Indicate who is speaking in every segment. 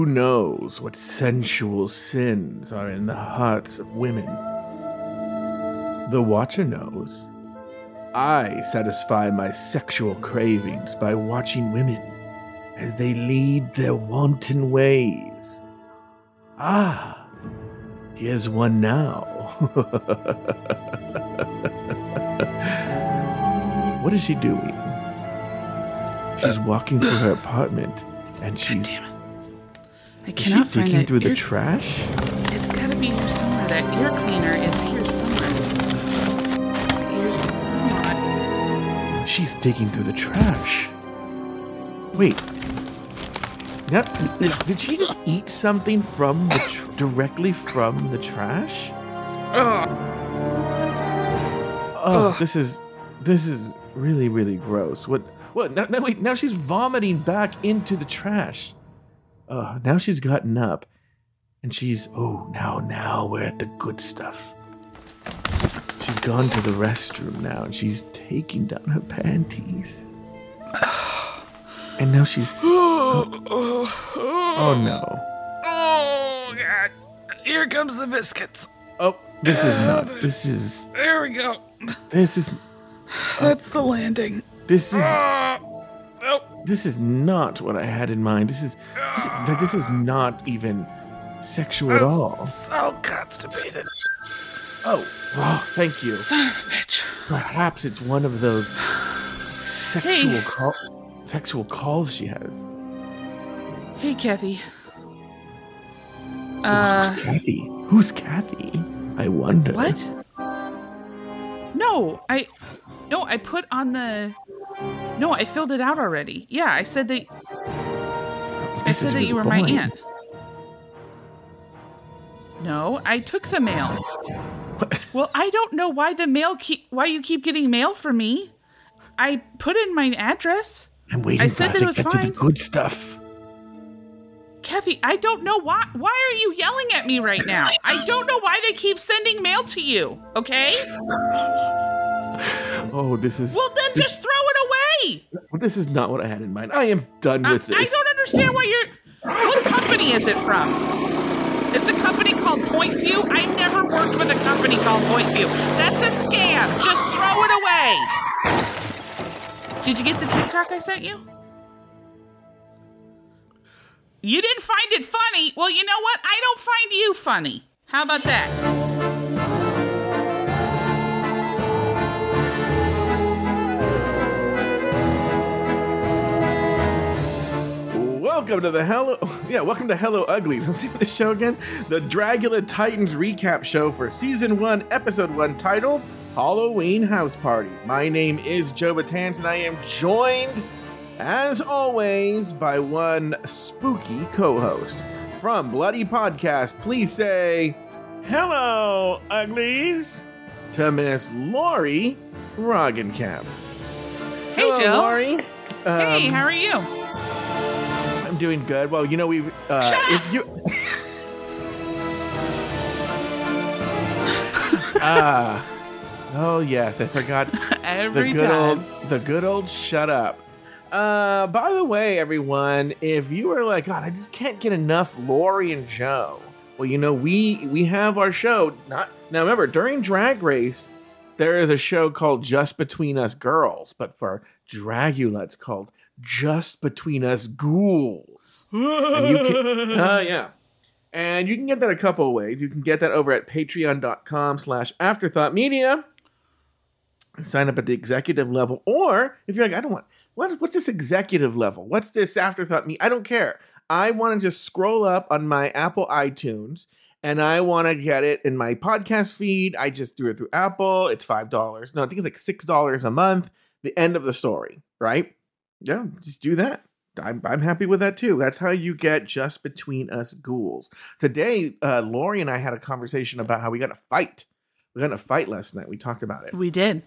Speaker 1: Who knows what sensual sins are in the hearts of women? The Watcher knows. I satisfy my sexual cravings by watching women as they lead their wanton ways. Ah, here's one now. what is she doing? She's walking through her apartment and she's.
Speaker 2: I
Speaker 1: Is she
Speaker 2: cannot find
Speaker 1: digging through the trash?
Speaker 2: It's gotta be here somewhere. That ear cleaner is here somewhere.
Speaker 1: She's digging through the trash. Wait. Now, did she just eat something from the tr- directly from the trash?
Speaker 2: Ugh.
Speaker 1: Oh, this is this is really really gross. What? What? Now, now wait. Now she's vomiting back into the trash. Oh, now she's gotten up, and she's oh now now we're at the good stuff. She's gone to the restroom now, and she's taking down her panties. And now she's
Speaker 2: oh,
Speaker 1: oh, oh no.
Speaker 2: oh, God. Here comes the biscuits.
Speaker 1: Oh, this is not. This is
Speaker 2: There we go.
Speaker 1: this is
Speaker 2: That's the landing.
Speaker 1: this is.
Speaker 2: Ah.
Speaker 1: This is not what I had in mind. This is this, like, this is not even sexual at all.
Speaker 2: So constipated.
Speaker 1: Oh, oh, thank you.
Speaker 2: Son of a bitch.
Speaker 1: Perhaps it's one of those sexual
Speaker 2: Hey.
Speaker 1: call, sexual calls she has.
Speaker 2: Hey, Kathy. Uh,
Speaker 1: Who's Kathy? Who's Kathy? I wonder.
Speaker 2: what? No, I. No, I put on the. No, I filled it out already. Yeah, I said that. I said
Speaker 1: is
Speaker 2: that
Speaker 1: really
Speaker 2: you were my aunt. No, I took the mail. Well, I don't know why the mail keep why you keep getting mail for me. I put in my address.
Speaker 1: I'm waiting
Speaker 2: I said that it was
Speaker 1: get to
Speaker 2: fine.
Speaker 1: the good stuff.
Speaker 2: Kathy, I don't know why why are you yelling at me right now? I don't know why they keep sending mail to you, okay?
Speaker 1: Oh, this is
Speaker 2: Well, then just throw it
Speaker 1: this is not what I had in mind. I am done
Speaker 2: I,
Speaker 1: with this.
Speaker 2: I don't understand what you're What company is it from? It's a company called Point View. I never worked with a company called Point View. That's a scam. Just throw it away. Did you get the TikTok I sent you? You didn't find it funny. Well, you know what? I don't find you funny. How about that?
Speaker 1: Welcome to the Hello, yeah, welcome to Hello Uglies. The name the show again? The Dragula Titans recap show for season one, episode one, titled Halloween House Party. My name is Joe Batans, and I am joined, as always, by one spooky co-host from Bloody Podcast. Please say hello, Uglies, to Miss Lori Roggenkamp.
Speaker 2: Hey,
Speaker 1: Hello,
Speaker 2: Joe.
Speaker 1: Lori.
Speaker 2: Hey,
Speaker 1: Um,
Speaker 2: how are you?
Speaker 1: Doing good. Well, you know we. Uh,
Speaker 2: Shut
Speaker 1: if you. Ah. oh yes, I forgot
Speaker 2: every the
Speaker 1: good
Speaker 2: time.
Speaker 1: old the good old shut up. Uh, by the way, everyone, if you are like, God, I just can't get enough Lori and Joe. Well, you know, we we have our show. Not now. Remember, during Drag Race, there is a show called Just Between Us Girls, but for Dragula, it's called Just Between Us Ghouls. And you can, uh, yeah. And you can get that a couple of ways. You can get that over at patreon.com slash afterthought media. Sign up at the executive level. Or if you're like, I don't want, what, what's this executive level? What's this afterthought me? I don't care. I want to just scroll up on my Apple iTunes and I want to get it in my podcast feed. I just do it through Apple. It's $5. No, I think it's like $6 a month. The end of the story, right? Yeah, just do that. I'm, I'm happy with that too. That's how you get just between us ghouls. Today, uh, Lori and I had a conversation about how we got to fight. We got in a fight last night. We talked about it.
Speaker 2: We did.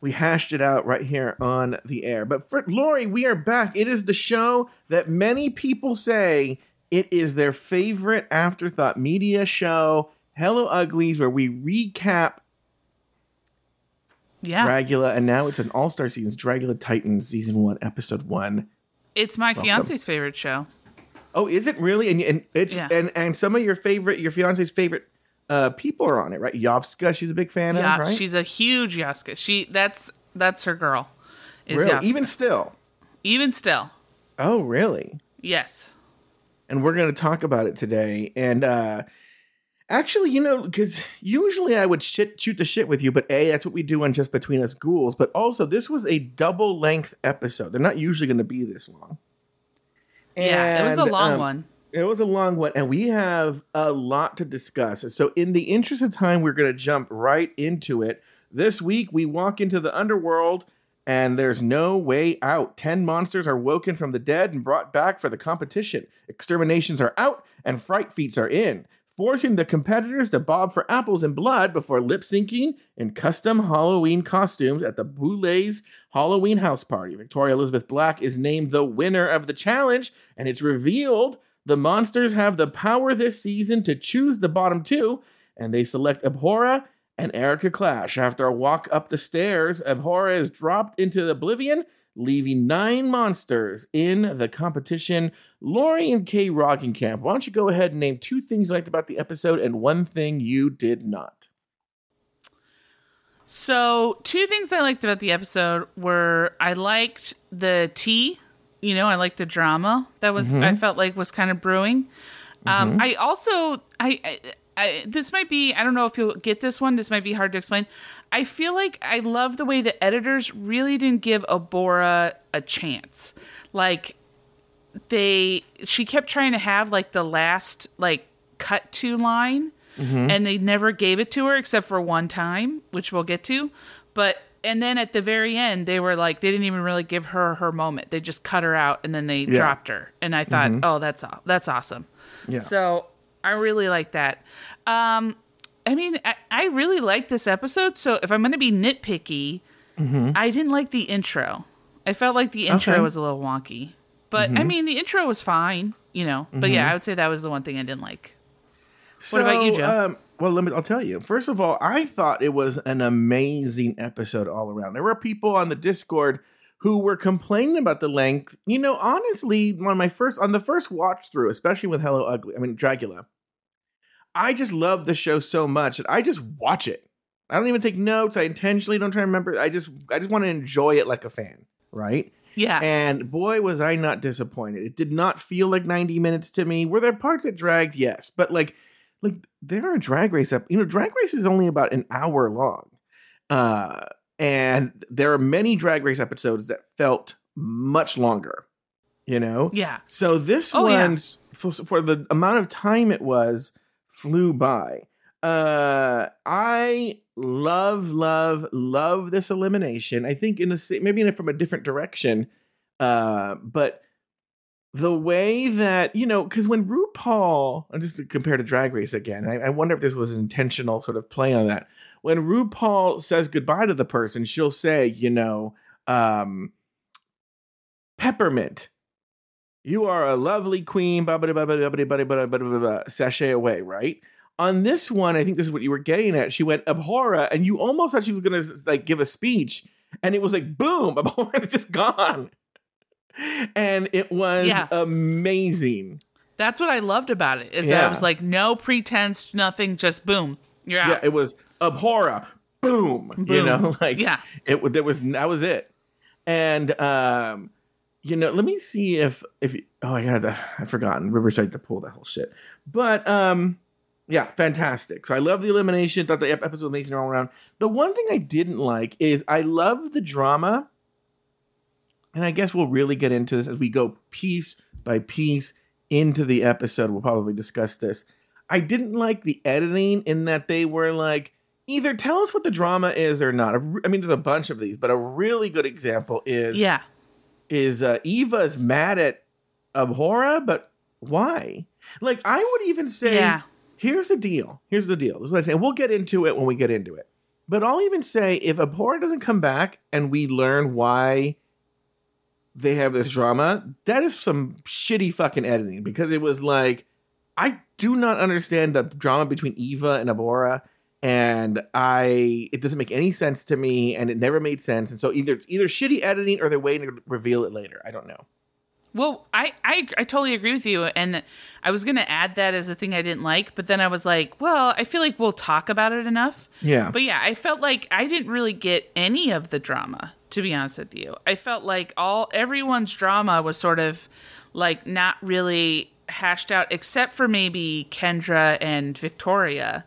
Speaker 1: We hashed it out right here on the air. But for Lori, we are back. It is the show that many people say it is their favorite afterthought media show. Hello Uglies, where we recap
Speaker 2: Yeah.
Speaker 1: Dragula, and now it's an all-star season. It's Dragula Titans season one, episode one.
Speaker 2: It's my
Speaker 1: Welcome.
Speaker 2: fiance's favorite show.
Speaker 1: Oh, is it really? And and it's
Speaker 2: Yeah.
Speaker 1: and and some of your favorite, your fiance's favorite uh, people are on it, right? Yovska, she's a big fan
Speaker 2: Yeah,
Speaker 1: of, right?
Speaker 2: she's a huge Yaska. She that's that's her girl. Is
Speaker 1: really? Even still.
Speaker 2: even still.
Speaker 1: Oh, really?
Speaker 2: Yes.
Speaker 1: And we're going to talk about it today. And uh actually, you know, because usually I would shit, shoot the shit with you, but a that's what we do on Just Between Us Ghouls. But also, this was a double length episode. They're not usually going to be this long.
Speaker 2: yeah, it was a long
Speaker 1: um,
Speaker 2: one.
Speaker 1: It was a long one, and we have a lot to discuss. So, in the interest of time, we're going to jump right into it. This week, we walk into the underworld, and there's no way out. Ten monsters are woken from the dead and brought back for the competition. Exterminations are out, and fright feats are in, forcing the competitors to bob for apples and blood before lip syncing in custom Halloween costumes at the Boulet Halloween house party. Victoria Elizabeth Black is named the winner of the challenge, and it's revealed the monsters have the power this season to choose the bottom two, and they select Abhora and Erika Klash. After a walk up the stairs, Abhora is dropped into oblivion, leaving nine monsters in the competition. Lori and Kay Roggenkamp, why don't you go ahead and name two things you liked about the episode and one thing you did not?
Speaker 2: So, two things I liked about the episode were I liked the tea. You know, I liked the drama that was
Speaker 1: Mm-hmm.
Speaker 2: I felt like was kind of brewing. Um, I also I, I, I this might be I don't know if you'll get this one. This might be hard to explain. I feel like I love the way the editors really didn't give Abhora a chance. Like they she kept trying to have like the last like cut to line mm-hmm. and they never gave it to her except for one time which we'll get to but and then at the very end they were like they didn't even really give her her moment they just cut her out and then they dropped her and i thought mm-hmm. oh that's that's awesome
Speaker 1: Yeah.
Speaker 2: so i really like that um i mean i, I really like this episode so if i'm gonna be nitpicky i didn't like the intro i felt like the intro
Speaker 1: Okay.
Speaker 2: was a little wonky but i mean the intro was fine you know but yeah i would say that was the one thing i didn't like What about you,
Speaker 1: So,
Speaker 2: Joe?
Speaker 1: Um, well, let me. I'll tell you. First of all, I thought it was an amazing episode all around. There were people on the Discord who were complaining about the length. You know, honestly, on my first on the first watch through, especially with Hello Ugly, I mean Dragula, I just love the show so much that I just watch it. I don't even take notes. I intentionally don't try to remember. I just I just want to enjoy it like a fan, right?
Speaker 2: yeah
Speaker 1: And boy, was I not disappointed. It did not feel like 90 minutes to me. Were there parts that dragged? Yes. But like, like there are drag race up, you know, drag race is only about an hour long. Uh, and there are many drag race episodes that felt much longer, you know?
Speaker 2: yeah
Speaker 1: So this
Speaker 2: Oh, yeah.
Speaker 1: one's for, for the amount of time it was flew by. Uh, I love, love, love this elimination. I think in a maybe in a, from a different direction. Uh, but the way that you know, because when RuPaul, and just to compare to Drag Race again, I, I wonder if this was an intentional sort of play on that. When RuPaul says goodbye to the person, she'll say, you know, um, peppermint. You are a lovely queen, blah, blah, blah, blah, blah, blah, blah, blah, blah, blah, blah, sashay away, right? On this one, I think this is what you were getting at. She went abhora, and you almost thought she was gonna like give a speech, and it was like boom, abhora's just gone. And it was
Speaker 2: Yeah.
Speaker 1: amazing.
Speaker 2: That's what I loved about it. Is that it was like no pretense, nothing, just boom, you're out.
Speaker 1: Yeah, it was abhora, boom. You know, like
Speaker 2: Yeah.
Speaker 1: it. There was that was it. And um, you know, let me see if if oh I got I've forgotten Riverside to pull that whole shit. But um, yeah, fantastic. So I love the elimination. Thought the episode was amazing all around. The one thing I didn't like is I love the drama, and I guess we'll really get into this as we go piece by piece into the episode. We'll probably discuss this. I didn't like the editing in that they were like either tell us what the drama is or not. I mean, there's a bunch of these, but a really good example is
Speaker 2: Yeah.
Speaker 1: is uh, Eva's mad at Abhora, but why? Like I would even say,
Speaker 2: Yeah.
Speaker 1: here's the deal. Here's the deal. This is what I say. We'll get into it when we get into it. But I'll even say if Abhora doesn't come back and we learn why they have this drama, that is some shitty fucking editing because it was like I do not understand the drama between Eva and Abhora and I it doesn't make any sense to me and it never made sense and so either it's either shitty editing or they're waiting to reveal it later. I don't know.
Speaker 2: Well, I, I I totally agree with you, and I was gonna add that as a thing I didn't like, but then I was like, well, I feel like we'll talk about it enough.
Speaker 1: Yeah.
Speaker 2: But yeah, I felt like I didn't really get any of the drama, to be honest with you. I felt like all everyone's drama was sort of like not really hashed out, except for maybe Kendra and Victoria.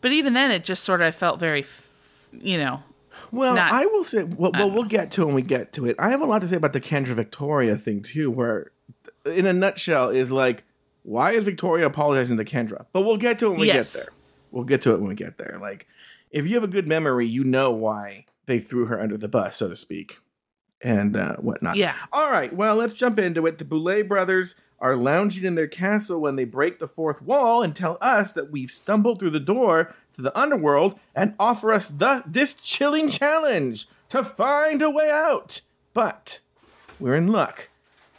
Speaker 2: But even then, it just sort of felt very, you know,
Speaker 1: Well,
Speaker 2: not-
Speaker 1: I will say, well, well, we'll get to when we get to it. I have a lot to say about the Kendra Victoria thing too, where, in a nutshell, is like, why is Victoria apologizing to Kendra? But we'll get to it when we
Speaker 2: Yes.
Speaker 1: get there. We'll get to it when we get there. Like, if you have a good memory, you know why they threw her under the bus, so to speak, and uh, whatnot.
Speaker 2: yeah.
Speaker 1: All right, well, let's jump into it. The Boulet brothers are lounging in their castle when they break the fourth wall and tell us that we've stumbled through the door to the underworld and offer us the this chilling challenge to find a way out. But we're in luck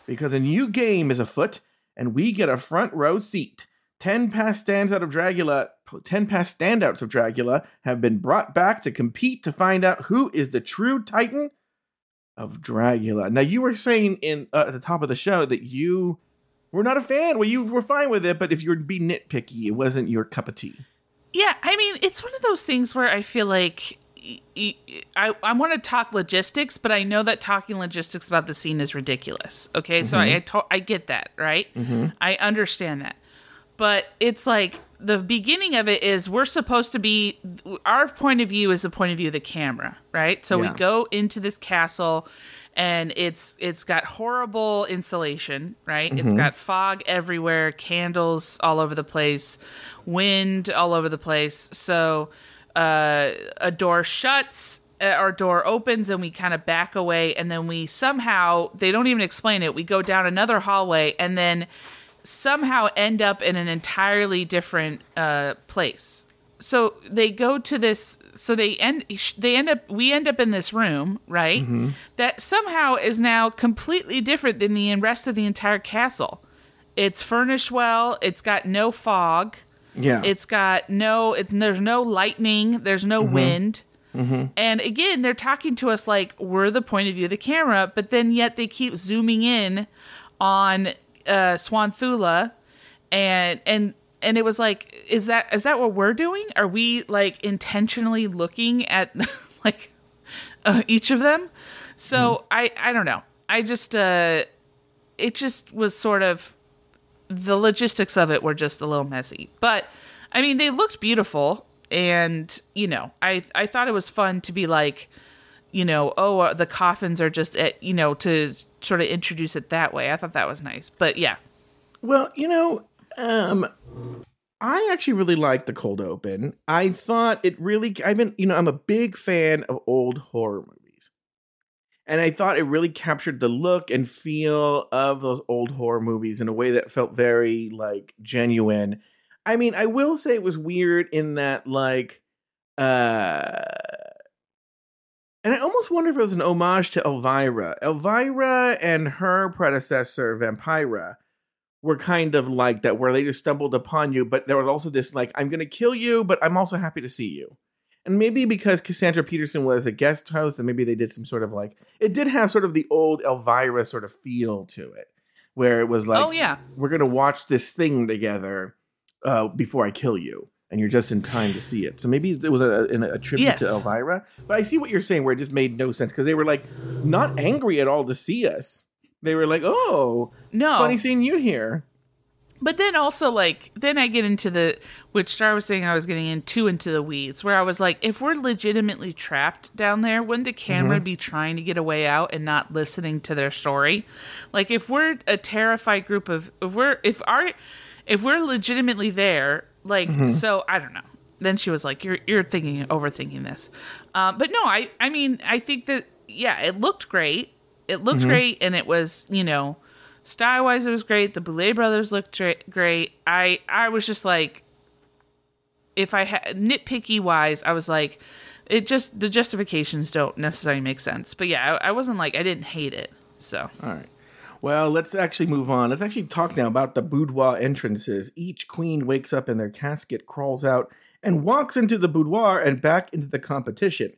Speaker 1: because a new game is afoot and we get a front row seat. 10 past stands out of Dragula, 10 past standouts of Dragula have been brought back to compete to find out who is the true titan of Dragula. Now you were saying in uh, at the top of the show that you were not a fan. Well, you were fine with it, but if you were to be nitpicky, it wasn't your cup of tea.
Speaker 2: Yeah, I mean, it's one of those things where I feel like I, I want to talk logistics, but I know that talking logistics about the scene is ridiculous. Okay, so mm-hmm. I I, to- I get that, right? Mm-hmm. I understand that, but it's like the beginning of it is we're supposed to be our point of view is the point of view of the camera, right? So
Speaker 1: Yeah.
Speaker 2: we go into this castle and it's it's got horrible insulation, right? It's got fog everywhere, candles all over the place, wind all over the place. So uh, a door shuts, uh, our door opens, and we kind of back away, and then we somehow they don't even explain it. We go down another hallway, and then somehow end up in an entirely different uh, place. So they go to this. So they end. They end up. We end up in this room, right? Mm-hmm. That somehow is now completely different than the rest of the entire castle. It's furnished well. It's got no fog.
Speaker 1: Yeah,
Speaker 2: It's got no. It's there's no lightning. There's no mm-hmm. wind. Mm-hmm. And again, they're talking to us like we're the point of view of the camera, but then yet they keep zooming in on uh, Swanthula, and and and it was like, is that is that what we're doing? Are we like intentionally looking at like uh, each of them? So I I don't know. I just uh, it just was sort of the logistics of it were just a little messy. But I mean, they looked beautiful, and you know, I I thought it was fun to be like, you know, oh, uh, the coffins are just at, you know to sort of introduce it that way. I thought that was nice. But yeah,
Speaker 1: Well, you know, um, I actually really liked the cold open. I thought it really. I've been, you know, I'm a big fan of old horror movies, and I thought it really captured the look and feel of those old horror movies in a way that felt very like genuine. I mean, I will say it was weird in that, like, uh, and I almost wonder if it was an homage to Elvira. Elvira and her predecessor, Vampira were kind of like that, where they just stumbled upon you, but there was also this like, I'm gonna kill you, but I'm also happy to see you. And maybe because Cassandra Peterson was a guest host, and maybe they did some sort of like it did have sort of the old Elvira sort of feel to it, where it was like,
Speaker 2: oh yeah,
Speaker 1: we're gonna watch this thing together uh, before I kill you, and you're just in time to see it. So maybe it was a, a, a tribute to Elvira. But I see what you're saying, where it just made no sense because they were like not angry at all to see us. They were like, "Oh,
Speaker 2: no,
Speaker 1: funny seeing you here."
Speaker 2: But then also like then I get into the which Star was saying I was getting in too into the weeds where I was like, if we're legitimately trapped down there, wouldn't the camera be trying to get a way out and not listening to their story? Like if we're a terrified group of if we're if our if we're legitimately there, like so I don't know. Then she was like, "You're you're thinking overthinking this," um, but no, I I mean I think that yeah, it looked great. It looked mm-hmm. great, and it was you know style wise it was great the Boulet brothers looked tra- great i i was just like if i had nitpicky wise i was like it just the justifications don't necessarily make sense but yeah I, I wasn't like i didn't hate it so
Speaker 1: All right. Well, let's actually move on. Let's actually talk now about the boudoir entrances. Each queen wakes up in their casket, crawls out, and walks into the boudoir and back into the competition.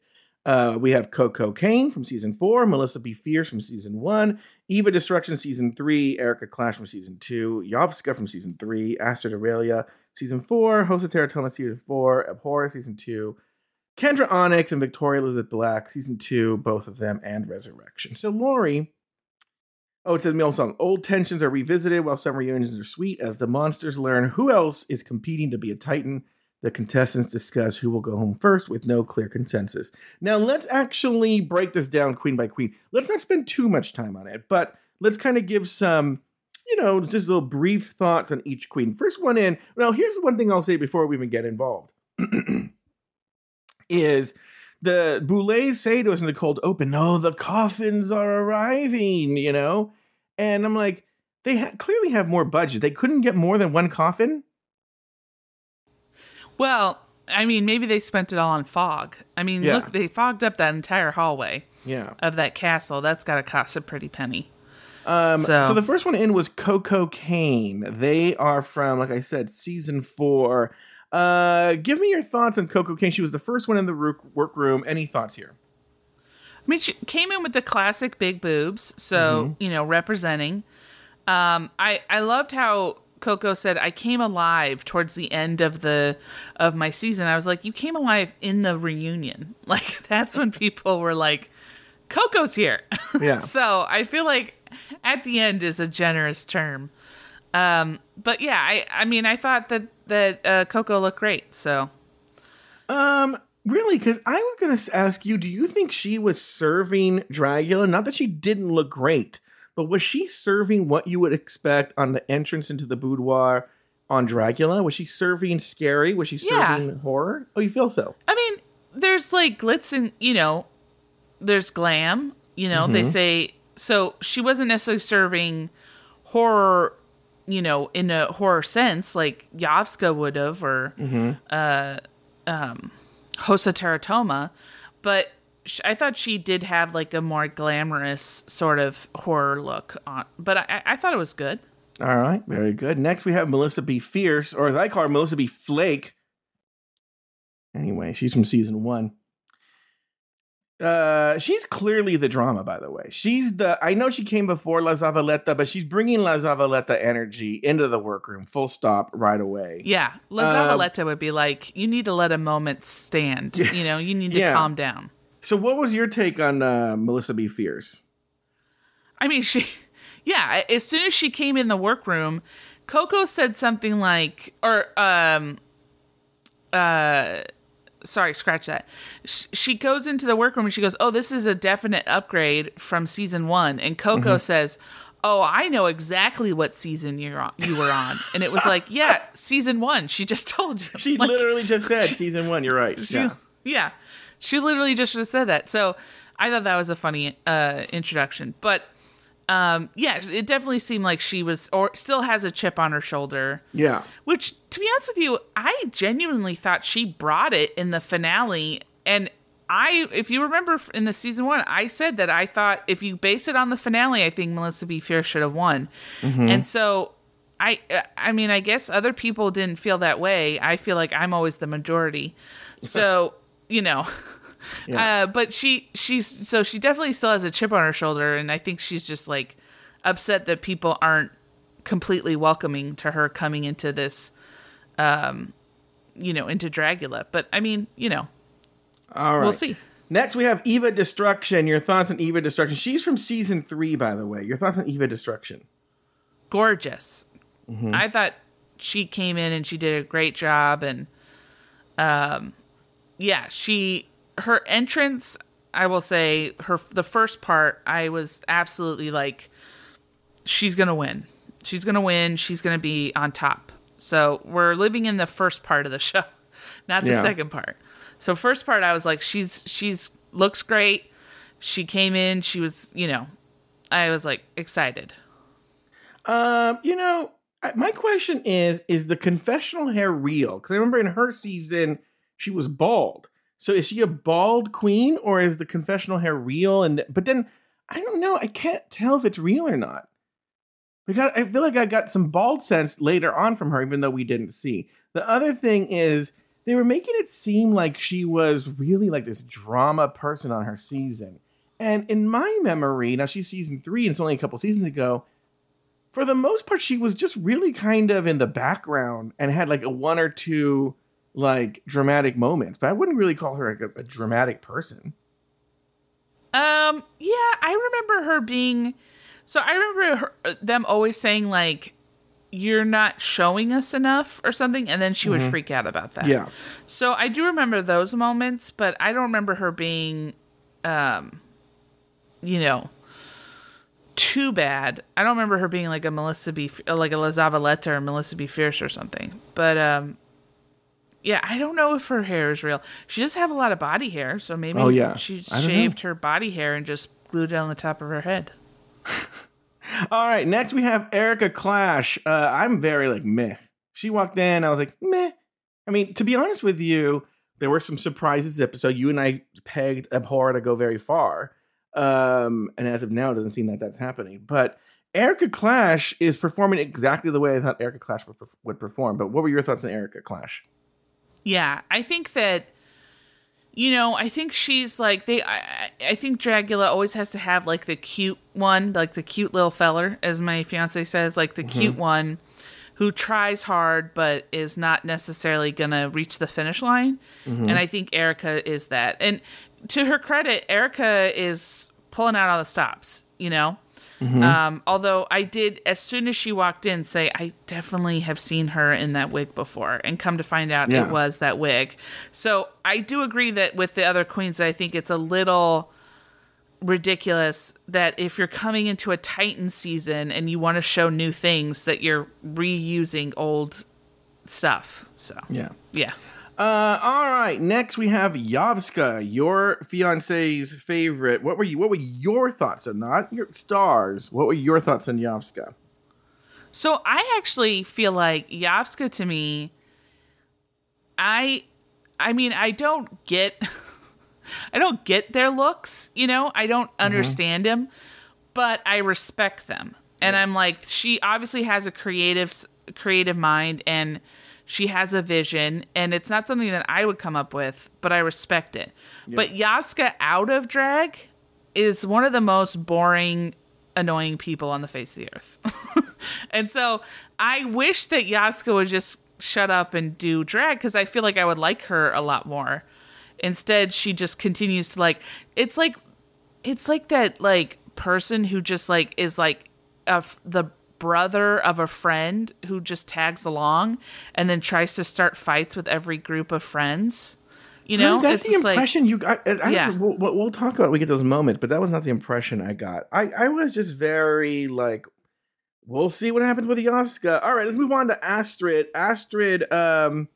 Speaker 1: Uh, we have Koco Caine from season four, Melissa BeFierce from season one, Eva Destruction season three, Erika Klash from season two, Yovska from season three, Astrud Aurelia season four, Hoso Terra Toma season four, Abhora season two, Kendra Onyx and Victoria Elizabeth Black season two, both of them, and Resurrection. So Lori. Oh, it says Meal Song. Old tensions are revisited while some reunions are sweet as the monsters learn who else is competing to be a Titan. The contestants discuss who will go home first with no clear consensus. Now, let's actually break this down queen by queen. Let's not spend too much time on it, but let's kind of give some, you know, just little brief thoughts on each queen. First one in, well, here's one thing I'll say before we even get involved is the Boulets say to us in the cold open, "No, the coffins are arriving," you know, and I'm like, they ha- clearly have more budget. They couldn't get more than one coffin.
Speaker 2: Well, I mean, maybe they spent it all on fog. I mean,
Speaker 1: Yeah.
Speaker 2: look, they fogged up that entire hallway
Speaker 1: Yeah.
Speaker 2: of that castle. That's got to cost a pretty penny.
Speaker 1: Um, so.
Speaker 2: So-
Speaker 1: the first one in was Koco Caine. They are from, like I said, season four. Uh, give me your thoughts on Koco Caine. She was the first one in the work- workroom. Any thoughts here?
Speaker 2: I mean, she came in with the classic big boobs, so
Speaker 1: Mm-hmm.
Speaker 2: you know, representing. Um, I I loved how Koco said I came alive towards the end of the of my season. I was like, you came alive in the reunion. Like that's when people were like, Koco's here.
Speaker 1: Yeah.
Speaker 2: so I feel like at the end is a generous term. Um, but yeah, I I mean, I thought that that uh, Koco looked great. So
Speaker 1: Um, really? Because I was going to ask you, do you think she was serving Dragula? Not that she didn't look great, but was she serving what you would expect on the entrance into the boudoir on Dragula? Was she serving scary? Was she
Speaker 2: Yeah.
Speaker 1: serving horror? Oh, you feel so?
Speaker 2: I mean, there's like glitz and you know, there's glam. You know, they say so. She wasn't necessarily serving horror, you know, in a horror sense, like Yovska would have, or uh, um, Hoso Terra Toma, but I thought she did have like a more glamorous sort of horror look on. But I, I thought it was good.
Speaker 1: All right, very good. Next, we have Melissa BeFierce, or as I call her, Melissa B. Flake. Anyway, she's from season one. Uh, she's clearly the drama, by the way. She's the. I know she came before La Zavaleta, but she's bringing La Zavaleta energy into the workroom. Full stop, right away.
Speaker 2: Yeah, La
Speaker 1: Um,
Speaker 2: would be like, you need to let a moment stand. You know, you need to
Speaker 1: Yeah.
Speaker 2: calm down.
Speaker 1: So, what was your take on uh, Melissa BeFierce?
Speaker 2: I mean, she, yeah, as soon as she came in the workroom, Koco said something like, or, um, uh, sorry, scratch that. Sh- She goes into the workroom and she goes, Oh, this is a definite upgrade from season one. And Koco
Speaker 1: Mm-hmm.
Speaker 2: says, Oh, I know exactly what season you're on, you were on. And it was like, Yeah, season one. She just told you.
Speaker 1: She
Speaker 2: Like,
Speaker 1: literally just said season one. You're right.
Speaker 2: she,
Speaker 1: yeah.
Speaker 2: yeah. She literally just said that. So I thought that was a funny uh, introduction. But um, yeah, it definitely seemed like she was or still has a chip on her shoulder.
Speaker 1: Yeah.
Speaker 2: Which, to be honest with you, I genuinely thought she brought it in the finale. And I, if you remember in the season one, I said that I thought if you base it on the finale, I think Melissa BeFierce should have won. And so. I, I mean, I guess other people didn't feel that way. I feel like I'm always the majority, so you know.
Speaker 1: Yeah.
Speaker 2: Uh, but she, she's so she definitely still has a chip on her shoulder, and I think she's just like upset that people aren't completely welcoming to her coming into this um you know into dragula but i mean you know
Speaker 1: All right.
Speaker 2: we'll see
Speaker 1: Next, we have Eva Destruction. Your thoughts on Eva Destruction? She's from season three, by the way. Your thoughts on Eva Destruction?
Speaker 2: gorgeous i thought she came in and she did a great job and um yeah she her entrance i will say her the first part i was absolutely like she's gonna win. She's gonna win. She's gonna be on top. So we're living in the first part of the show not the
Speaker 1: Yeah.
Speaker 2: second part. So first part i was like she's she's looks great. She came in. She was you know i was like excited.
Speaker 1: Um, you know, my question is: Is the confessional hair real? Because I remember in her season she was bald. So is she a bald queen, or is the confessional hair real? And but then I don't know. I can't tell if it's real or not. Because I feel like I got some bald sense later on from her, even though we didn't see. The other thing is they were making it seem like she was really like this drama person on her season. And in my memory, now she's season three and it's only a couple seasons ago. For the most part, she was just really kind of in the background and had like a one or two like dramatic moments, but I wouldn't really call her like a, a dramatic person.
Speaker 2: Um, yeah, I remember her being. So I remember her, them always saying like, "You're not showing us enough" or something, and then she would freak out about that.
Speaker 1: Yeah.
Speaker 2: So I do remember those moments, but I don't remember her being, um, you know, too bad. I don't remember her being like a Melissa B, like a La Zavaleta or Melissa BeFierce or something. But um, yeah, I don't know if her hair is real. She does have a lot of body hair, so maybe
Speaker 1: Oh, yeah.
Speaker 2: she shaved her body hair and just glued it on the top of her head.
Speaker 1: All right, next we have Erika Klash. Uh, I'm very like meh. She walked in, I was like meh. I mean, to be honest with you, there were some surprises episode. You and I pegged Abhor to go very far, um, and as of now, it doesn't seem like that's happening. But Erika Klash is performing exactly the way I thought Erika Klash would, would perform. But what were your thoughts on Erika Klash?
Speaker 2: Yeah, I think that you know, I think she's like they. I, I- think Dragula always has to have like the cute one, like the cute little feller, as my fiance says, like the cute mm-hmm. one who tries hard but is not necessarily gonna reach the finish line. Mm-hmm. And I think Erika is that. And to her credit, Erika is pulling out all the stops. You know. Um, although I did, as soon as she walked in, say I definitely have seen her in that wig before, and come to find out
Speaker 1: Yeah.
Speaker 2: it was that wig. So I do agree that with the other queens, I think it's a little ridiculous that if you're coming into a Titan season and you want to show new things, that you're reusing old stuff. So
Speaker 1: Yeah.
Speaker 2: yeah.
Speaker 1: Uh, all right. Next, we have Yovska, your fiance's favorite. What were you? What were your thoughts? on not your stars. What were your thoughts on Yovska?
Speaker 2: So I actually feel like Yovska to me, I, I mean, I don't get, I don't get their looks. You know, I don't understand them, but I respect them, and I'm like, she obviously has a creative, creative mind, and she has a vision, and it's not something that I would come up with, but I respect it. But Yaska out of drag is one of the most boring annoying people on the face of the earth. and so I wish that Yaska would just shut up and do drag because I feel like I would like her a lot more. Instead, she just continues to like it's like it's like that like person who just like is like a the brother of a friend who just tags along and then tries to start fights with every group of friends. You know,
Speaker 1: that's
Speaker 2: It's
Speaker 1: the
Speaker 2: just like-
Speaker 1: impression you got. I, I,
Speaker 2: Yeah.
Speaker 1: we'll, we'll talk about. it We get those moments, but that was not the impression I got. I I was just very like, we'll see what happens with Yovska. All right, let's move on to Astrud. Astrud, um,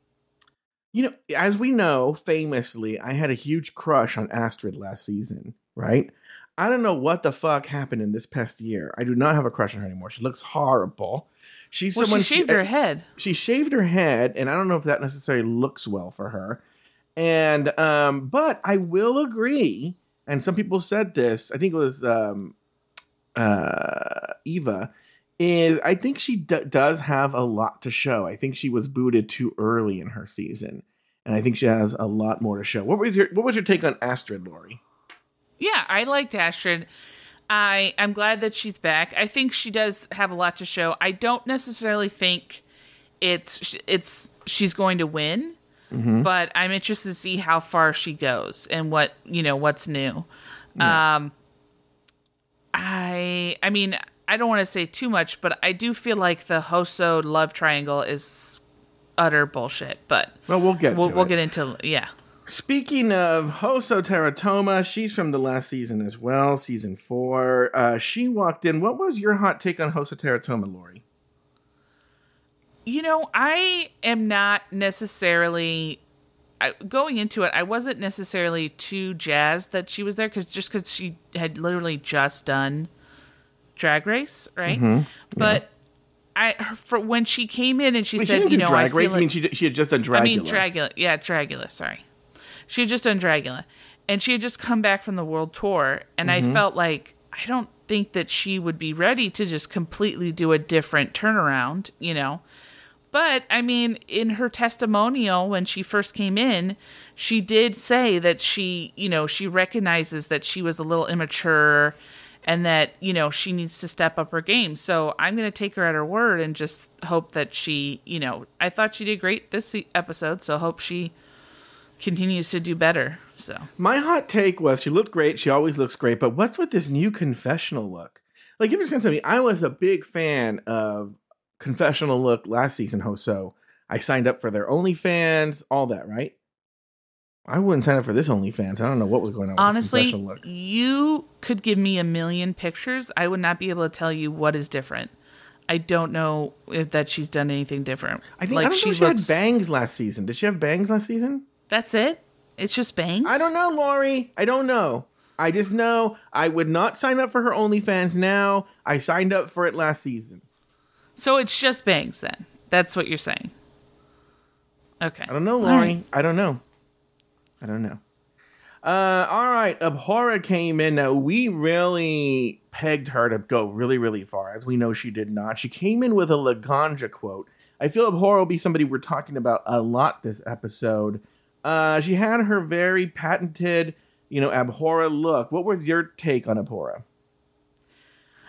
Speaker 1: you know, as we know, famously, I had a huge crush on Astrud last season. Right. I don't know what the fuck happened in this past year. I do not have a crush on her anymore. She looks horrible. She's
Speaker 2: well,
Speaker 1: someone
Speaker 2: she shaved her head.
Speaker 1: she shaved her head and i don't know if that necessarily looks well for her and um but i will agree and some people said this i think it was um uh eva is i think she d- does have a lot to show i think she was booted too early in her season and i think she has a lot more to show what was your what was your take on astrud lori
Speaker 2: Yeah, I liked Astrud. I I'm glad that she's back. I think she does have a lot to show. I don't necessarily think it's it's she's going to win, but I'm interested to see how far she goes and what you know what's new. Um, I I mean I don't want to say too much, but I do feel like the Hoso love triangle is utter bullshit. But
Speaker 1: well we'll get
Speaker 2: we'll
Speaker 1: to
Speaker 2: we'll get into yeah.
Speaker 1: Speaking of Hoso Terra Toma, she's from the last season as well, season four. Uh, she walked in. What was your hot take on Hoso Terra Toma, Lori?
Speaker 2: You know, I am not necessarily I, going into it. I wasn't necessarily too jazzed that she was there because just because she had literally just done Drag Race, right?
Speaker 1: Mm-hmm.
Speaker 2: But I for when she came in and she
Speaker 1: Wait, she
Speaker 2: said,
Speaker 1: didn't
Speaker 2: you know,
Speaker 1: Drag
Speaker 2: I
Speaker 1: Race.
Speaker 2: feel
Speaker 1: I mean, she, she had just done Dragula.
Speaker 2: I mean Dragula, yeah, Dragula. Sorry, she had just done Dragula, and she had just come back from the world tour, and
Speaker 1: Mm-hmm.
Speaker 2: I felt like I don't think that she would be ready to just completely do a different turnaround, you know. but I mean, in her testimonial when she first came in, she did say that she, you know, she recognizes that she was a little immature and that, you know, she needs to step up her game. So I'm going to take her at her word and just hope that she, you know, I thought she did great this episode. So hope she continues to do better. So
Speaker 1: my hot take was she looked great. She always looks great. But what's with this new confessional look? Like, give you a sense of me, I was a big fan of confessional look last season, Hoso. I signed up for their OnlyFans, all that, right? I wouldn't sign up for this OnlyFans. I don't know what was going on.
Speaker 2: Honestly, you could give me a million pictures. I would not be able to tell you what is different. I don't know if that she's done anything different.
Speaker 1: I think like I don't she, know she looks... had bangs last season. Did she have bangs last season?
Speaker 2: That's it. It's just bangs.
Speaker 1: I don't know, Lori. I don't know. I just know I would not sign up for her OnlyFans now. I signed up for it last season.
Speaker 2: So it's just bangs then. That's what you're saying. Okay.
Speaker 1: I don't know, Lori. Right. I don't know. I don't know. Uh, all right, Abhora came in. Now we really pegged her to go really, really far, as we know she did not. She came in with a Laganja quote. I feel Abhora will be somebody we're talking about a lot this episode. Uh, she had her very patented, you know, Abhora look. What was your take on Abhora?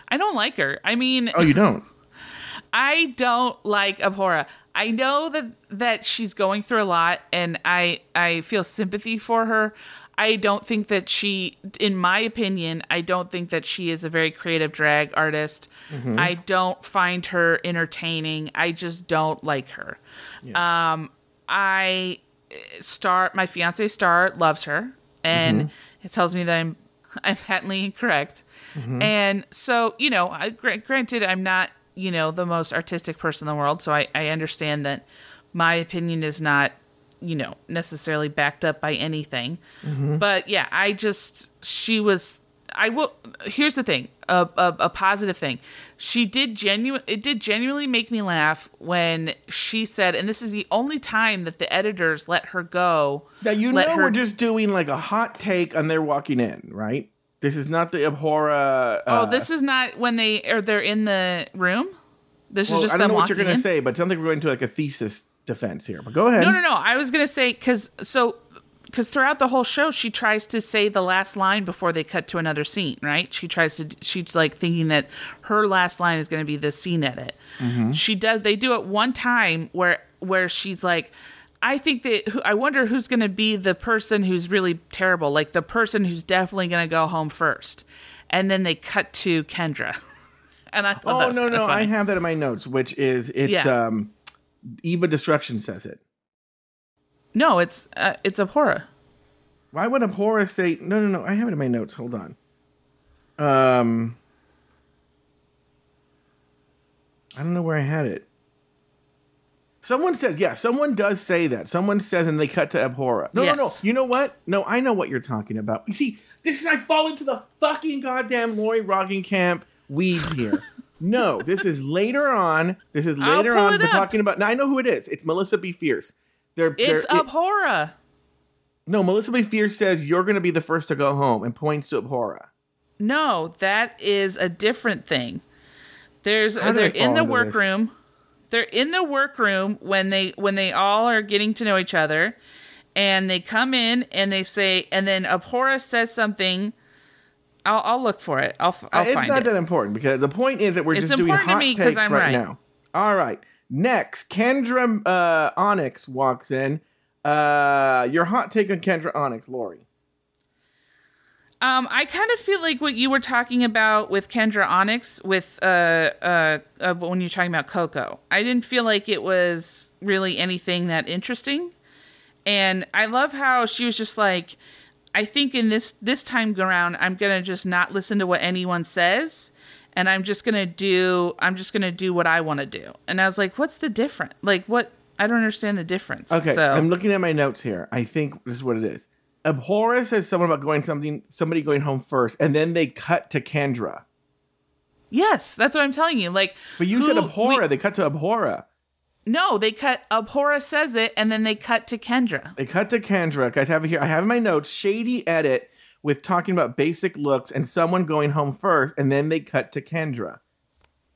Speaker 2: I don't like her. I mean,
Speaker 1: oh, you don't.
Speaker 2: I don't like Abhora. I know that that she's going through a lot and I I feel sympathy for her. I don't think that she in my opinion, I don't think that she is a very creative drag artist. Mm-hmm. I don't find her entertaining. I just don't like her. Yeah. Um I Star my fiance Star loves her and mm-hmm. it tells me that I'm I'm patently incorrect. Mm-hmm. And so, you know, I, granted, I'm not you know, the most artistic person in the world. So I, I understand that my opinion is not, you know, necessarily backed up by anything. Mm-hmm. But yeah, I just, she was, I will, here's the thing a, a, a positive thing. She did genuine, it did genuinely make me laugh when she said, and this is the only time that the editors let her go.
Speaker 1: Now, you know, her, we're just doing like a hot take on their walking in, right? This is not the Abhora.
Speaker 2: Uh, oh, this is not when they are they're in the room. This
Speaker 1: well,
Speaker 2: is just
Speaker 1: I don't
Speaker 2: know
Speaker 1: what you're
Speaker 2: going
Speaker 1: to say, but I don't think we're going to like a thesis defense here. But go ahead.
Speaker 2: No, no, no. I was going to say because so because throughout the whole show she tries to say the last line before they cut to another scene right she tries to she's like thinking that her last line is going to be the scene edit mm-hmm. she does they do it one time where where she's like I think that I wonder who's going to be the person who's really terrible, like the person who's definitely going to go home first. And then they cut to Kendra. and I thought,
Speaker 1: oh no, no, funny. I have that in my notes, which is it's yeah. um, Eva Destruction says it.
Speaker 2: No, it's uh, it's Abhora.
Speaker 1: Why would Abhora say no, no, no? I have it in my notes. Hold on. Um, I don't know where I had it. Someone said, yeah, someone does say that. Someone says, and they cut to Abhora. No, yes. no, no. You know what? No, I know what you're talking about. You see, this is, I fall into the fucking goddamn Lori Camp weed here. no, this is later on. This is later on. We're up. talking about, now I know who it is. It's Melissa B. Fierce.
Speaker 2: They're, it's they're, Abhora. It,
Speaker 1: no, Melissa. Fierce says, you're going to be the first to go home and points to Abhora.
Speaker 2: No, that is a different thing. There's, they're in the workroom they're in the workroom when they when they all are getting to know each other and they come in and they say and then Abhora says something I'll, I'll look for it. I'll, I'll
Speaker 1: it's
Speaker 2: find
Speaker 1: it. It's not that important because the point is that we're it's just doing hot takes right, right, now. All right. Next, Kendra uh, Onyx walks in. Uh, your hot take on Kendra Onyx, Lori.
Speaker 2: Um, I kind of feel like what you were talking about with Kendra Onyx with uh, uh, uh, when you're talking about Koco. I didn't feel like it was really anything that interesting, and I love how she was just like, I think in this this time around, I'm gonna just not listen to what anyone says, and I'm just gonna do I'm just gonna do what I want to do. And I was like, what's the difference? Like what? I don't understand the difference.
Speaker 1: Okay,
Speaker 2: so,
Speaker 1: I'm looking at my notes here. I think this is what it is Abhora says someone about going something somebody going home first, and then they cut to Kendra.
Speaker 2: Yes, that's what I'm telling you. Like,
Speaker 1: but you who, said Abhora. We, they cut to Abhora.
Speaker 2: No, they cut. Abhora says it, and then they cut to Kendra.
Speaker 1: They cut to Kendra. I have it here. I have in my notes shady edit with talking about basic looks and someone going home first, and then they cut to Kendra.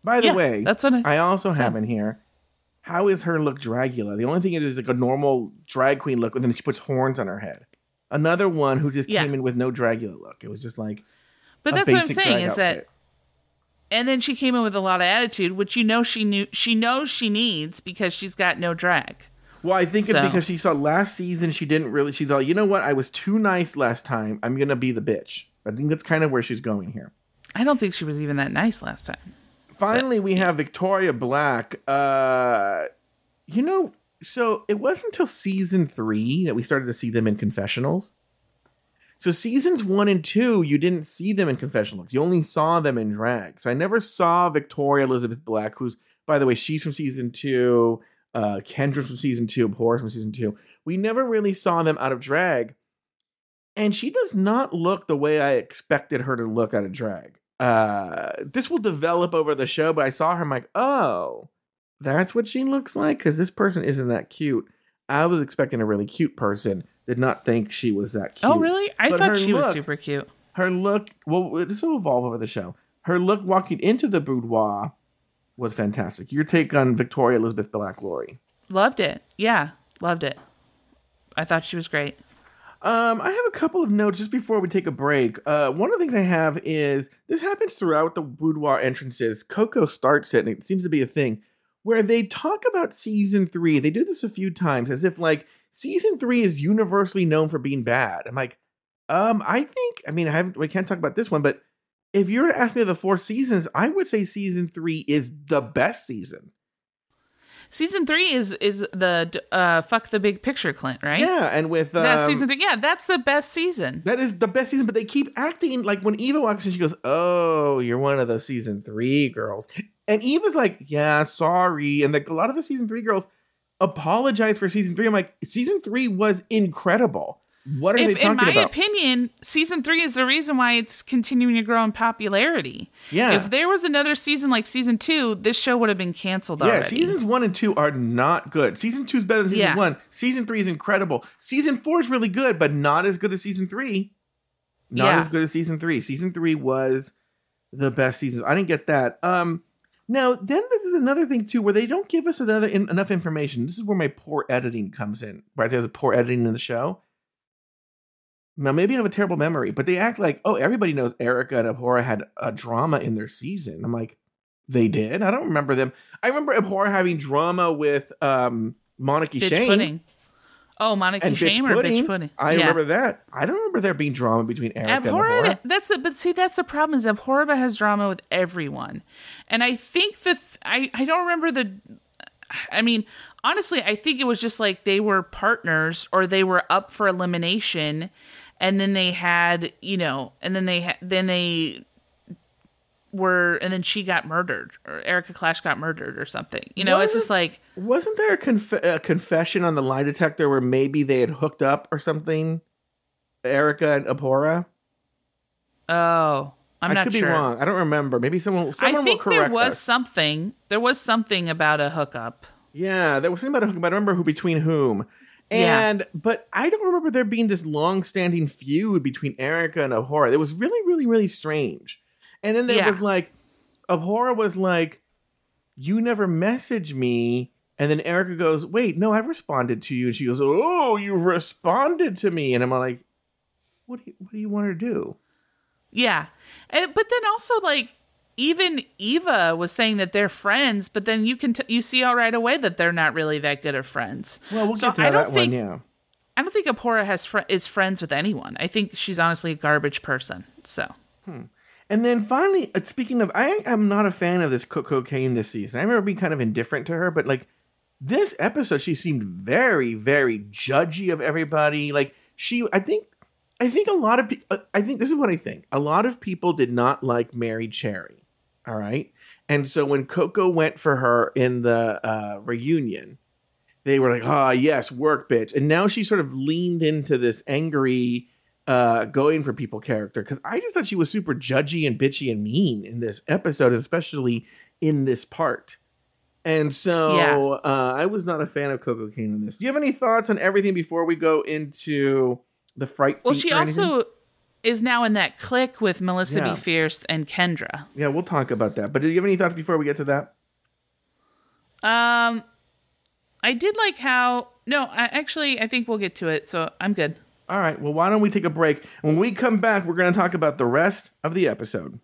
Speaker 1: By the
Speaker 2: yeah,
Speaker 1: way,
Speaker 2: that's what I,
Speaker 1: I also said. have in here. how is her look Dragula? The only thing is like a normal drag queen look, and then she puts horns on her head. Another one who just
Speaker 2: Yeah.
Speaker 1: came in with no Dragula look. It was just like,
Speaker 2: But that's what I'm saying is that and then she came in with a lot of attitude, which you know she knew she knows she needs because she's got no drag.
Speaker 1: Well, I think it's because she saw last season she didn't really. She thought, you know what, I was too nice last time. I'm gonna be the bitch. I think that's kind of where she's going here.
Speaker 2: I don't think she was even that nice last time.
Speaker 1: Finally, we have Victoria Black. Uh, you know, so it wasn't until season three that we started to see them in confessionals. So seasons one and two, you didn't see them in confessionals. You only saw them in drag. So I never saw Victoria Elizabeth Black, who's, by the way, she's from season two. Uh, Kendra's from season two. Horace from season two. We never really saw them out of drag, and she does not look the way I expected her to look out of drag. Uh, this will develop over the show, but I saw her. I'm like, oh, that's what she looks like because this person isn't that cute. I was expecting a really cute person. Did not think she was that cute.
Speaker 2: Oh, really? I
Speaker 1: But
Speaker 2: thought she was super cute.
Speaker 1: Her look, well, this will evolve over the show. Her look walking into the boudoir was fantastic. Your take on Victoria Elizabeth Black Lori?
Speaker 2: Loved it. Yeah, loved it. I thought she was great.
Speaker 1: Um, I have a couple of notes just before we take a break. Uh, one of the things I have is this happens throughout the boudoir entrances. Koco starts it, and it seems to be a thing where they talk about season three. They do this a few times as if like season three is universally known for being bad. I'm like, um, I think. I mean, I haven't. We can't talk about this one, but if you were to ask me the four seasons, I would say season three is the best season.
Speaker 2: Season three is is the uh fuck the big picture, Clint, right?
Speaker 1: Yeah, and with um,
Speaker 2: That's season three. Yeah, that's the best season.
Speaker 1: That is the best season, but they keep acting like when Evah walks in, she goes, "Oh, you're one of the season three girls," and Evah's like, "Yeah, sorry," and like a lot of the season three girls apologize for season three. I'm like, season three was incredible. What are
Speaker 2: If,
Speaker 1: they talking about?
Speaker 2: in my
Speaker 1: about?
Speaker 2: opinion, season three is the reason why it's continuing to grow in popularity.
Speaker 1: yeah,
Speaker 2: If there was another season like season two, this show would have been canceled already.
Speaker 1: yeah.
Speaker 2: already.
Speaker 1: Seasons one and two are not good. Season two is better than season
Speaker 2: Yeah.
Speaker 1: one. Season three is incredible. Season four is really good, but not as good as season three. Not
Speaker 2: Yeah.
Speaker 1: as good as season three. Season three was the best season. I didn't get that. Um, now then, this is another thing too, where they don't give us another in, enough information. This is where my poor editing comes in. Right, there's a poor editing in the show. Now maybe I have a terrible memory, but they act like, oh, everybody knows Erika and Abhora had a drama in their season. I'm like, they did. I don't remember them. I remember Abhora having drama with um Monarchy
Speaker 2: bitch
Speaker 1: Shane
Speaker 2: pudding. Oh, Monica
Speaker 1: and
Speaker 2: Shame
Speaker 1: bitch
Speaker 2: or
Speaker 1: pudding.
Speaker 2: bitch pudding?
Speaker 1: I
Speaker 2: Yeah.
Speaker 1: remember that. I don't remember there being drama between Erika and
Speaker 2: Abhorrent.
Speaker 1: Abhora.
Speaker 2: That's the, but see, that's the problem is Abhorrent has drama with everyone, and I think the th- I I don't remember the. I mean, honestly, I think it was just like they were partners or they were up for elimination, and then they had you know, and then they ha- then they were and then she got murdered or Erika Klash got murdered or something. You know, it's
Speaker 1: Wasn't-
Speaker 2: just like
Speaker 1: Wasn't there a, conf- a confession on the lie detector where maybe they had hooked up or something? Erika and Abhora?
Speaker 2: oh, I'm
Speaker 1: I
Speaker 2: not
Speaker 1: could
Speaker 2: sure.
Speaker 1: be wrong. I don't remember. Maybe someone, someone
Speaker 2: I think there was
Speaker 1: us.
Speaker 2: something. There was something about a hookup.
Speaker 1: Yeah, there was something about a hookup. I don't remember who between whom.
Speaker 2: Yeah.
Speaker 1: And but I don't remember there being this long-standing feud between Erika and Abhora. It was really, really, really strange. And then there
Speaker 2: Yeah.
Speaker 1: was like Abhora was like, "You never message me." And then Erika goes, "Wait, no, I've responded to you." And she goes, "Oh, you've responded to me." And I'm like, "What do you, what do you want her to do?"
Speaker 2: Yeah. And but then also like even Evah was saying that they're friends, but then you can t- you see all right away that they're not really that good of friends.
Speaker 1: Well, we'll
Speaker 2: So
Speaker 1: get to
Speaker 2: I don't
Speaker 1: that
Speaker 2: think-
Speaker 1: one. Yeah.
Speaker 2: I don't think Abhora has fr- is friends with anyone. I think she's honestly a garbage person. So
Speaker 1: And then finally, uh, speaking of, I am not a fan of this Koco Caine this season. I remember being kind of indifferent to her, but like this episode, she seemed very, very judgy of everybody. Like she, I think, I think a lot of people. I think this is what I think. A lot of people did not like Merrie Cherry. All right, and so when Koco went for her in the uh, reunion, they were like, "Ah, yes, work, bitch." And now she sort of leaned into this angry uh going for people character because i just thought she was super judgy and bitchy and mean in this episode especially in this part and so
Speaker 2: Yeah.
Speaker 1: uh i was not a fan of Koco Caine in this do you have any thoughts on everything before we go into the fright
Speaker 2: well, she
Speaker 1: or anything?
Speaker 2: Is now in that clique with Melissa
Speaker 1: Yeah.
Speaker 2: BeFierce and Kendra.
Speaker 1: yeah we'll talk about that but do you have any thoughts before we get to that
Speaker 2: Um, I did like how. No, I, actually, I think we'll get to it. So I'm good.
Speaker 1: All right. Well, why don't we take a break? When we come back, we're going to talk about the rest of the episode.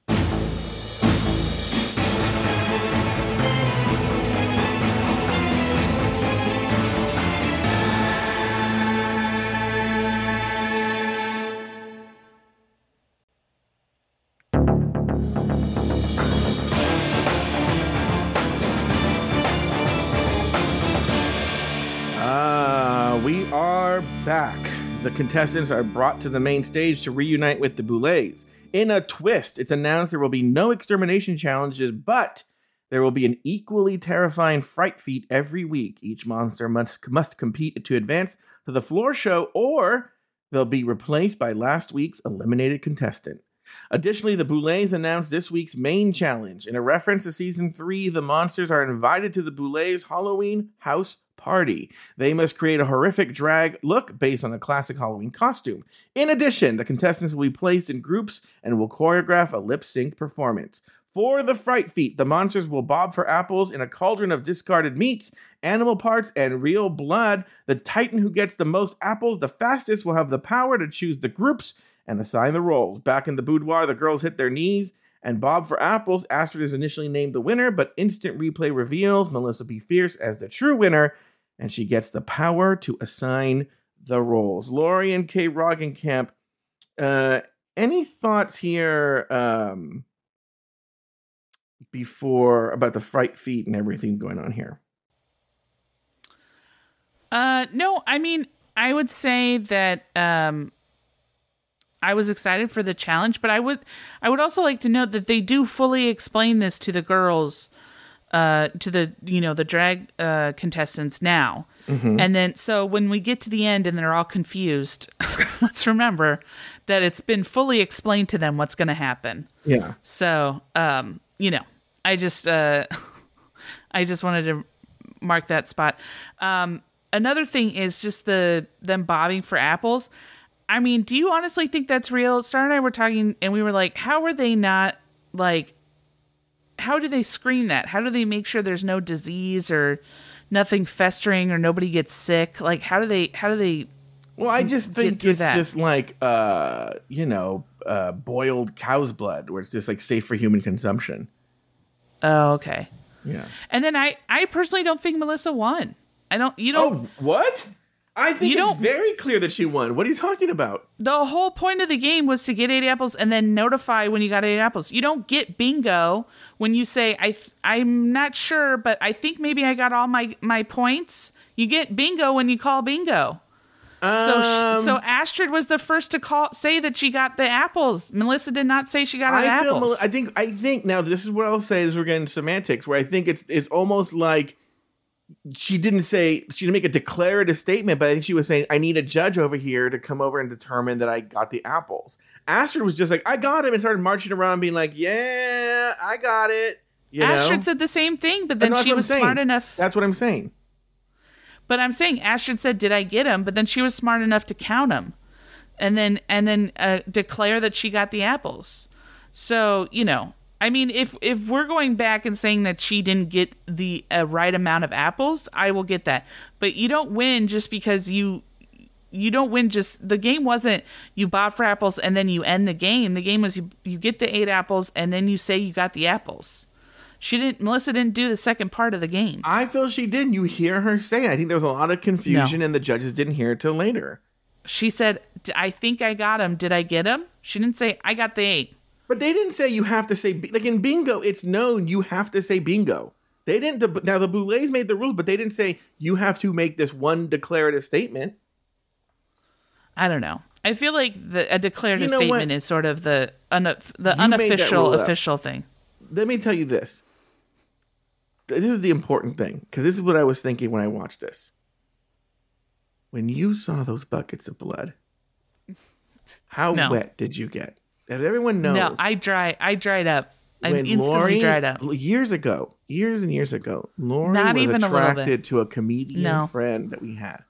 Speaker 1: The contestants are brought to the main stage to reunite with the Boulets. In a twist, it's announced there will be no extermination challenges, but there will be an equally terrifying fright feat every week. Each monster must, must compete to advance to the floor show, or they'll be replaced by last week's eliminated contestant. Additionally, the Boulets announced this week's main challenge. In a reference to season three, the monsters are invited to the Boulets Halloween house party. They must create a horrific drag look based on a classic Halloween costume. In addition, the contestants will be placed in groups and will choreograph a lip sync performance. For the fright feat, the monsters will bob for apples in a cauldron of discarded meats, animal parts, and real blood. The titan who gets the most apples the fastest will have the power to choose the groups and assign the roles. Back in the boudoir, the girls hit their knees and bob for apples. Astrud is initially named the winner, but instant replay reveals Melissa BeFierce as the true winner, and she gets the power to assign the roles. Laurie and Kay Roggenkamp, uh, any thoughts here um, before about the fright feat and everything going on here?
Speaker 2: Uh, no, I mean, I would say that um, I was excited for the challenge, but I would, I would also like to note that they do fully explain this to the girls, uh, to the you know the drag uh, contestants now, and then so when we get to the end and they're all confused, let's remember that it's been fully explained to them what's going to happen.
Speaker 1: Yeah.
Speaker 2: So, um, you know, I just uh I just wanted to mark that spot. Um another thing is just the them bobbing for apples. I mean, do you honestly think that's real? Star and I were talking and we were like, how are they not like how do they screen that? How do they make sure there's no disease or nothing festering or nobody gets sick? Like how do they how do they
Speaker 1: Well, I just think it's
Speaker 2: that.
Speaker 1: just like uh, you know, uh, boiled cow's blood, where it's just like safe for human consumption.
Speaker 2: Oh, okay.
Speaker 1: Yeah.
Speaker 2: And then I I personally don't think Melissa won. I don't you don't
Speaker 1: Oh, what? I think
Speaker 2: You
Speaker 1: it's very clear that she won. What are you talking about?
Speaker 2: the whole point of the game was to get eight apples and then notify when you got eight apples. You don't get bingo when you say I th- I'm not sure, but I think maybe I got all my my points. You get bingo when you call bingo. So
Speaker 1: Um,
Speaker 2: sh- so Astrud was the first to call say that she got the apples. Melissa did not say she got
Speaker 1: I
Speaker 2: apples.
Speaker 1: Mel- I think. I think now. This is what I'll say. Is we're getting semantics. Where I think it's it's almost like she didn't say she didn't make a declarative statement, but I think she was saying I need a judge over here to come over and determine that I got the apples. Astrud was just like I got him and started marching around, being like, "Yeah, I got it." You
Speaker 2: Astrud
Speaker 1: know?
Speaker 2: said the same thing, but then she was
Speaker 1: saying.
Speaker 2: smart enough.
Speaker 1: That's what I'm saying.
Speaker 2: But I'm saying Astrud said, "Did I get him?" But then she was smart enough to count them, and then and then uh, declare that she got the apples. So you know, I mean, if if we're going back and saying that she didn't get the uh, right amount of apples, I will get that. But you don't win just because you you don't win just the game wasn't you bought for apples and then you end the game. The game was you you get the eight apples and then you say you got the apples. She didn't. Melissa didn't do the second part of the game.
Speaker 1: I feel she did. You hear her say it. I think there was a lot of confusion, and the judges didn't hear it till later.
Speaker 2: She said, "I think I got him. Did I get him?" She didn't say, "I got the eight.
Speaker 1: But they didn't say you have to say like in bingo. It's known you have to say bingo. They didn't. Now the Boulets made the rules, but they didn't say you have to make this one declarative statement.
Speaker 2: I don't know. I feel like the, a declarative
Speaker 1: You know
Speaker 2: statement
Speaker 1: what?
Speaker 2: is sort of the the
Speaker 1: You
Speaker 2: unofficial
Speaker 1: rule up.
Speaker 2: official thing.
Speaker 1: Let me tell you this. This is the important thing because this is what I was thinking when I watched this. When you saw those buckets of blood, how
Speaker 2: No.
Speaker 1: wet did you get? Everyone knows,
Speaker 2: No, I dry. I dried up. I
Speaker 1: when
Speaker 2: instantly
Speaker 1: Lori-
Speaker 2: dried up.
Speaker 1: years ago, years and years ago, Lori
Speaker 2: Not
Speaker 1: was
Speaker 2: even a
Speaker 1: attracted to a comedian
Speaker 2: No.
Speaker 1: friend that we had,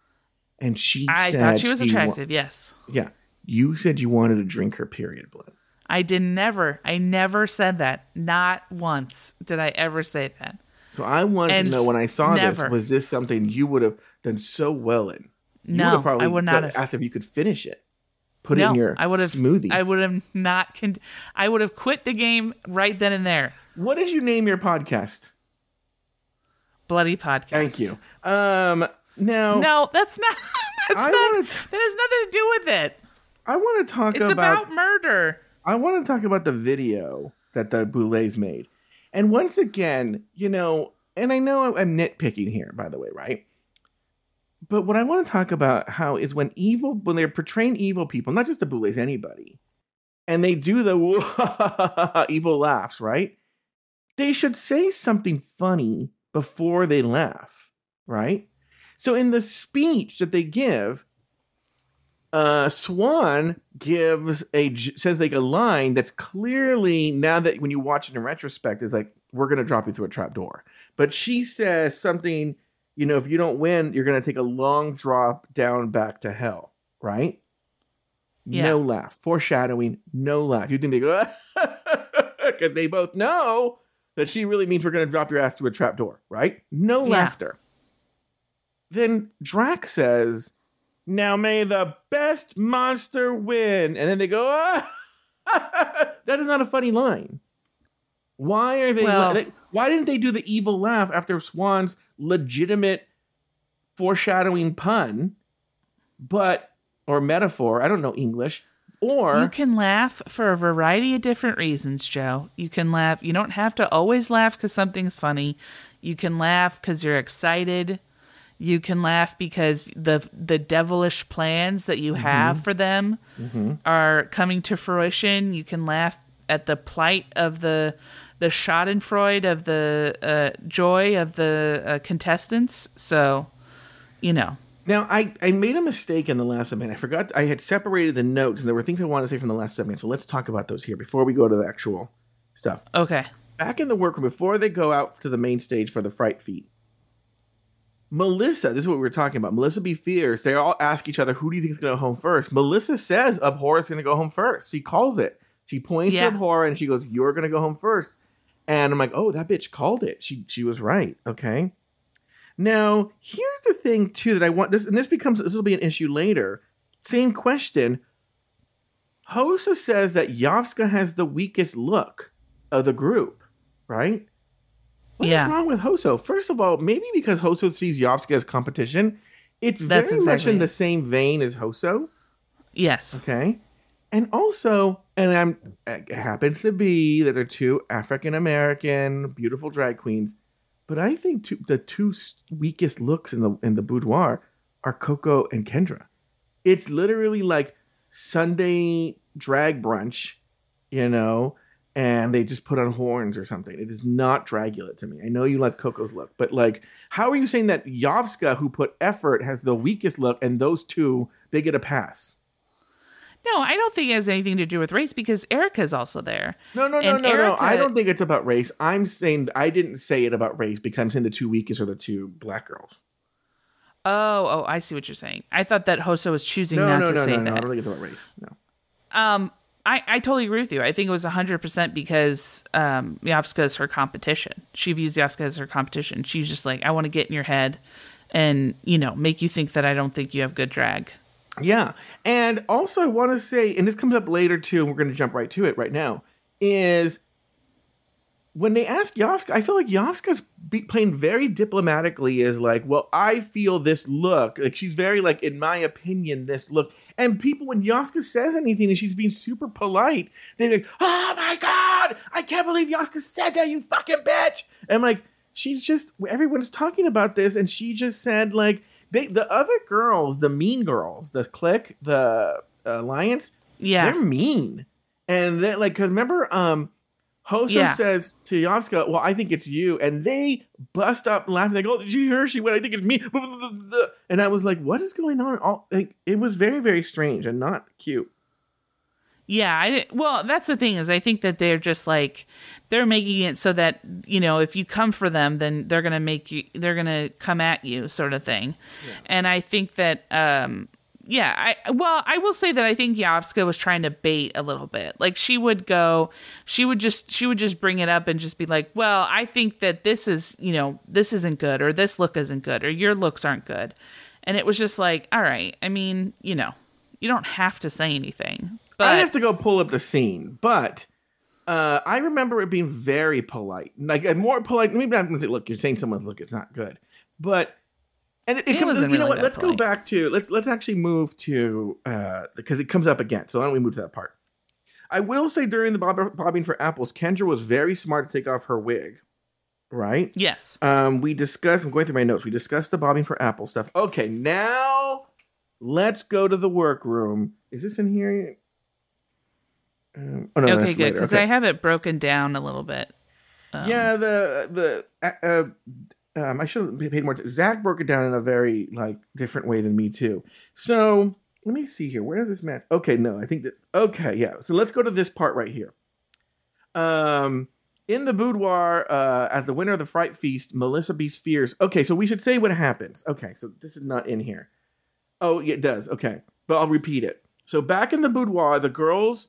Speaker 1: and she
Speaker 2: I thought she was
Speaker 1: wa-
Speaker 2: attractive. yes,
Speaker 1: yeah, you said you wanted to drink her period blood.
Speaker 2: I did never. I never said that. Not once did I ever say that.
Speaker 1: So I wanted
Speaker 2: And
Speaker 1: to know when I saw
Speaker 2: never.
Speaker 1: this, was this something you would have done so well in? You
Speaker 2: No,
Speaker 1: would have probably
Speaker 2: I would not have.
Speaker 1: asked if you could finish it. Put it
Speaker 2: no,
Speaker 1: in your
Speaker 2: I would have
Speaker 1: smoothie.
Speaker 2: I would have not. Con- I would have quit the game right then and there.
Speaker 1: what did you name your podcast?
Speaker 2: Bloody podcast.
Speaker 1: Thank you. Um, now
Speaker 2: No, that's not. That's
Speaker 1: I
Speaker 2: not.
Speaker 1: wanna t-
Speaker 2: that has nothing to do with it.
Speaker 1: I want to talk
Speaker 2: It's
Speaker 1: about,
Speaker 2: about, murder.
Speaker 1: I want to talk about the video that the Boulets made. And once again, you know, and I know I'm nitpicking here, by the way, right? But what I want to talk about how is when evil, when they're portraying evil people, not just the Boulets, anybody, and they do the evil laughs, right? They should say something funny before they laugh, right? So in the speech that they give, uh, Swan gives a says like a line that's clearly now that when you watch it in retrospect is like we're gonna drop you through a trap door. But she says something, you know, if you don't win, you're gonna take a long drop down back to hell, right?
Speaker 2: Yeah.
Speaker 1: No laugh, foreshadowing, no laugh. You think they go because they both know that she really means we're gonna drop your ass to a trap door, right? No
Speaker 2: Yeah.
Speaker 1: laughter. Then Drac says, now may the best monster win. And then they go, ah! that is not a funny line. Why are they,
Speaker 2: Well-
Speaker 1: they- why didn't they do the evil laugh after Swan's legitimate foreshadowing pun, but, or metaphor, I don't know English, or,
Speaker 2: You can laugh for a variety of different reasons, Joe. You can laugh. You don't have to always laugh because something's funny. You can laugh because you're excited. You can laugh because the the devilish plans that you mm-hmm. have for them mm-hmm. are coming to fruition. You can laugh at the plight of the the Schadenfreude of the uh, joy of the uh, contestants. So, you know,
Speaker 1: Now, I, I made a mistake in the last segment. I forgot I had separated the notes, and there were things I wanted to say from the last segment. So let's talk about those here before we go to the actual stuff.
Speaker 2: okay,
Speaker 1: Back in the workroom, before they go out to the main stage for the fright feat, Melissa, this is what we were talking about. Melissa BeFierce. They all ask each other, who do you think is going to go home first? Melissa says Abhor is going to go home first. She calls it. She points
Speaker 2: Yeah.
Speaker 1: to Abhor and she goes, You're going to go home first. And I'm like, Oh, that bitch called it. She she was right. Okay. Now, here's the thing too that I want this, and this becomes this will be an issue later. Same question. Hoso says that Yovska has the weakest look of the group, right? What is
Speaker 2: Yeah.
Speaker 1: wrong with Hoso? First of all, maybe because Hoso sees Yovska as competition, it's
Speaker 2: That's
Speaker 1: very much in
Speaker 2: it.
Speaker 1: the same vein as Hoso.
Speaker 2: yes,
Speaker 1: Okay. And also, and I'm it happens to be that they're two African American beautiful drag queens, but I think two, the two weakest looks in the in the boudoir are Koco and Kendra. It's literally like Sunday drag brunch, you know, and they just put on horns or something. It is not Dragula to me. I know you like Koco's look, but like, how are you saying that Yovska, who put effort, has the weakest look, and those two they get a pass?
Speaker 2: No, I don't think it has anything to do with race because Erika's also there.
Speaker 1: No, no, no,
Speaker 2: And
Speaker 1: no, no. I don't think it's about race. I'm saying I didn't say it about race because I'm saying the two weakest are the two black girls.
Speaker 2: Oh, oh, I see what you're saying. I thought that Hoso was choosing
Speaker 1: No,
Speaker 2: not
Speaker 1: no,
Speaker 2: to
Speaker 1: no,
Speaker 2: say
Speaker 1: no, no. I
Speaker 2: that.
Speaker 1: don't think it's about race. No.
Speaker 2: Um, I, I totally agree with you. I think it was 100% because um, Yovska is her competition. She views Yovska as her competition. She's just like, I want to get in your head and, you know, make you think that I don't think you have good drag.
Speaker 1: Yeah. And also, I want to say, and this comes up later too, and we're going to jump right to it right now, is when they ask Yovska, I feel like Yovska's be playing very diplomatically is like, well, I feel this look. Like she's very like, in my opinion, this look. And people, when Yovska says anything and she's being super polite, they're like, oh my God, I can't believe Yovska said that, you fucking bitch. And I'm like, she's just, everyone's talking about this, and she just said, like, they, the other girls, the mean girls, the clique, the alliance,
Speaker 2: Yeah.
Speaker 1: they're mean. And then, like, because remember, um, Hoso
Speaker 2: Yeah.
Speaker 1: says to Yovska, Well, I think it's you. And they bust up laughing. They go, oh, Did you hear she went? I think it's me. And I was like, What is going on? All, like, it was very, very strange and not cute.
Speaker 2: Yeah, I well, that's the thing is I think that they're just like they're making it so that you know if you come for them, then they're gonna make you they're gonna come at you, sort of thing. And I think that um, yeah, I well, I will say that I think Yovska was trying to bait a little bit. Like she would go, she would just she would just bring it up and just be like, "Well, I think that this is, you know, this isn't good or this look isn't good or your looks aren't good." And it was just like, "All right, I mean, you know, you don't have to say anything." But
Speaker 1: I have to go pull up the scene, but uh, I remember it being very polite, like a more polite. Maybe I'm gonna say, "Look, you're saying someone's look is not good," but and it, it,
Speaker 2: It
Speaker 1: comes. You know what? Let's go back to let's let's actually move to because it comes up again. So why don't we move to that part? I will say during the bob- bobbing for apples, Kendra was very smart to take off her wig, right?
Speaker 2: yes.
Speaker 1: Um, we discussed. I'm going through my notes. We discussed the bobbing for apple stuff. Okay, now let's go to the workroom. Is this in here? Um, oh no,
Speaker 2: okay, good because
Speaker 1: Okay.
Speaker 2: I have it broken down a little bit. Um,
Speaker 1: yeah, the the uh, uh, um, I should have paid more. T- Zach broke it down in a very like different way than me too. So let me see here. Where does this match? Okay, no, I think that. Okay, yeah. So let's go to this part right here. Um, in the boudoir, uh, at the winner of the Fright Feast, Melissa BeFierce. Okay, so we should say what happens. Okay, so this is not in here. Oh, it does. Okay, but I'll repeat it. So back in the boudoir, the girls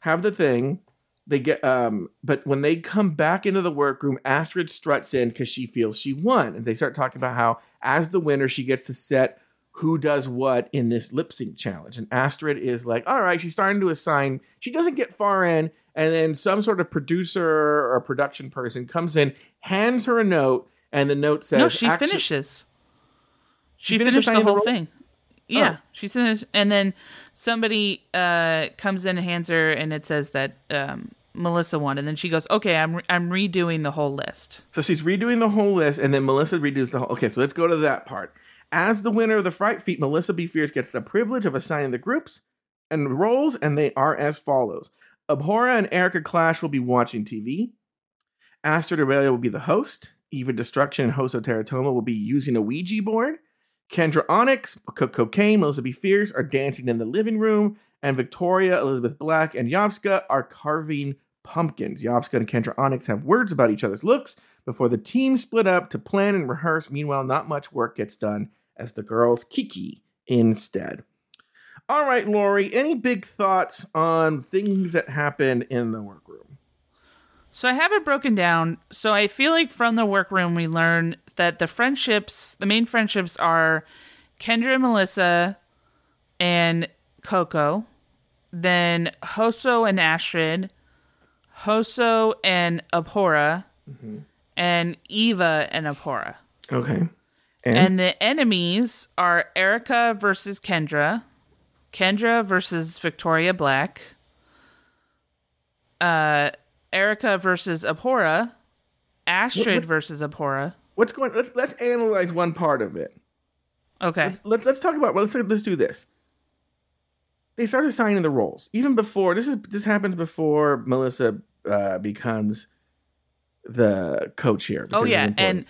Speaker 1: have the thing. They get um, but when they come back into the workroom, Astrud struts in because she feels she won, and they start talking about how, as the winner, she gets to set who does what in this lip sync challenge. And Astrud is like, all right, she's starting to assign. She doesn't get far in, and then some sort of producer or production person comes in, hands her a note, and the note says,
Speaker 2: no, she finishes.
Speaker 1: She
Speaker 2: She,
Speaker 1: finished
Speaker 2: the whole thing. Yeah,
Speaker 1: Oh.
Speaker 2: she finished, and then somebody uh, comes in and hands her, and it says that um, Melissa won, and then she goes, "Okay, I'm re- I'm redoing the whole list."
Speaker 1: So she's redoing the whole list, and then Melissa redoes the whole. Okay, so let's go to that part. As the winner of the Fright Feat, Melissa BeFierce gets the privilege of assigning the groups and roles, and they are as follows: Abhora and Erika Klash will be watching TV. Astrud Aurelia will be the host. Evah Destruction and Hoso Terra Toma will be using a Ouija board. Kendra Onyx, Co- Cocaine, Melissa BeFierce are dancing in the living room, and Victoria, Elizabeth Black, and Yovska are carving pumpkins. Yovska and Kendra Onyx have words about each other's looks before the team split up to plan and rehearse. Meanwhile, not much work gets done as the girls kiki instead. All right, Lori, any big thoughts on things that happened in the workroom?
Speaker 2: So I have it broken down. So I feel like from the workroom we learn that the friendships, the main friendships are Kendra and Melissa and Koco, then Hoso and Astrud, Hoso and Abhora, and Evah and Abhora.
Speaker 1: Okay. And,
Speaker 2: And the enemies are Erika versus Kendra, Kendra versus Victoria Black, uh, Erika versus Abhora, Astrud
Speaker 1: what-
Speaker 2: versus Abhora.
Speaker 1: what's going? Let's let's analyze one part of it.
Speaker 2: Okay.
Speaker 1: Let's let's, let's talk about. Well, let's let's do this. They start assigning the roles even before this is this happens before Melissa uh, becomes the coach here.
Speaker 2: Oh yeah, and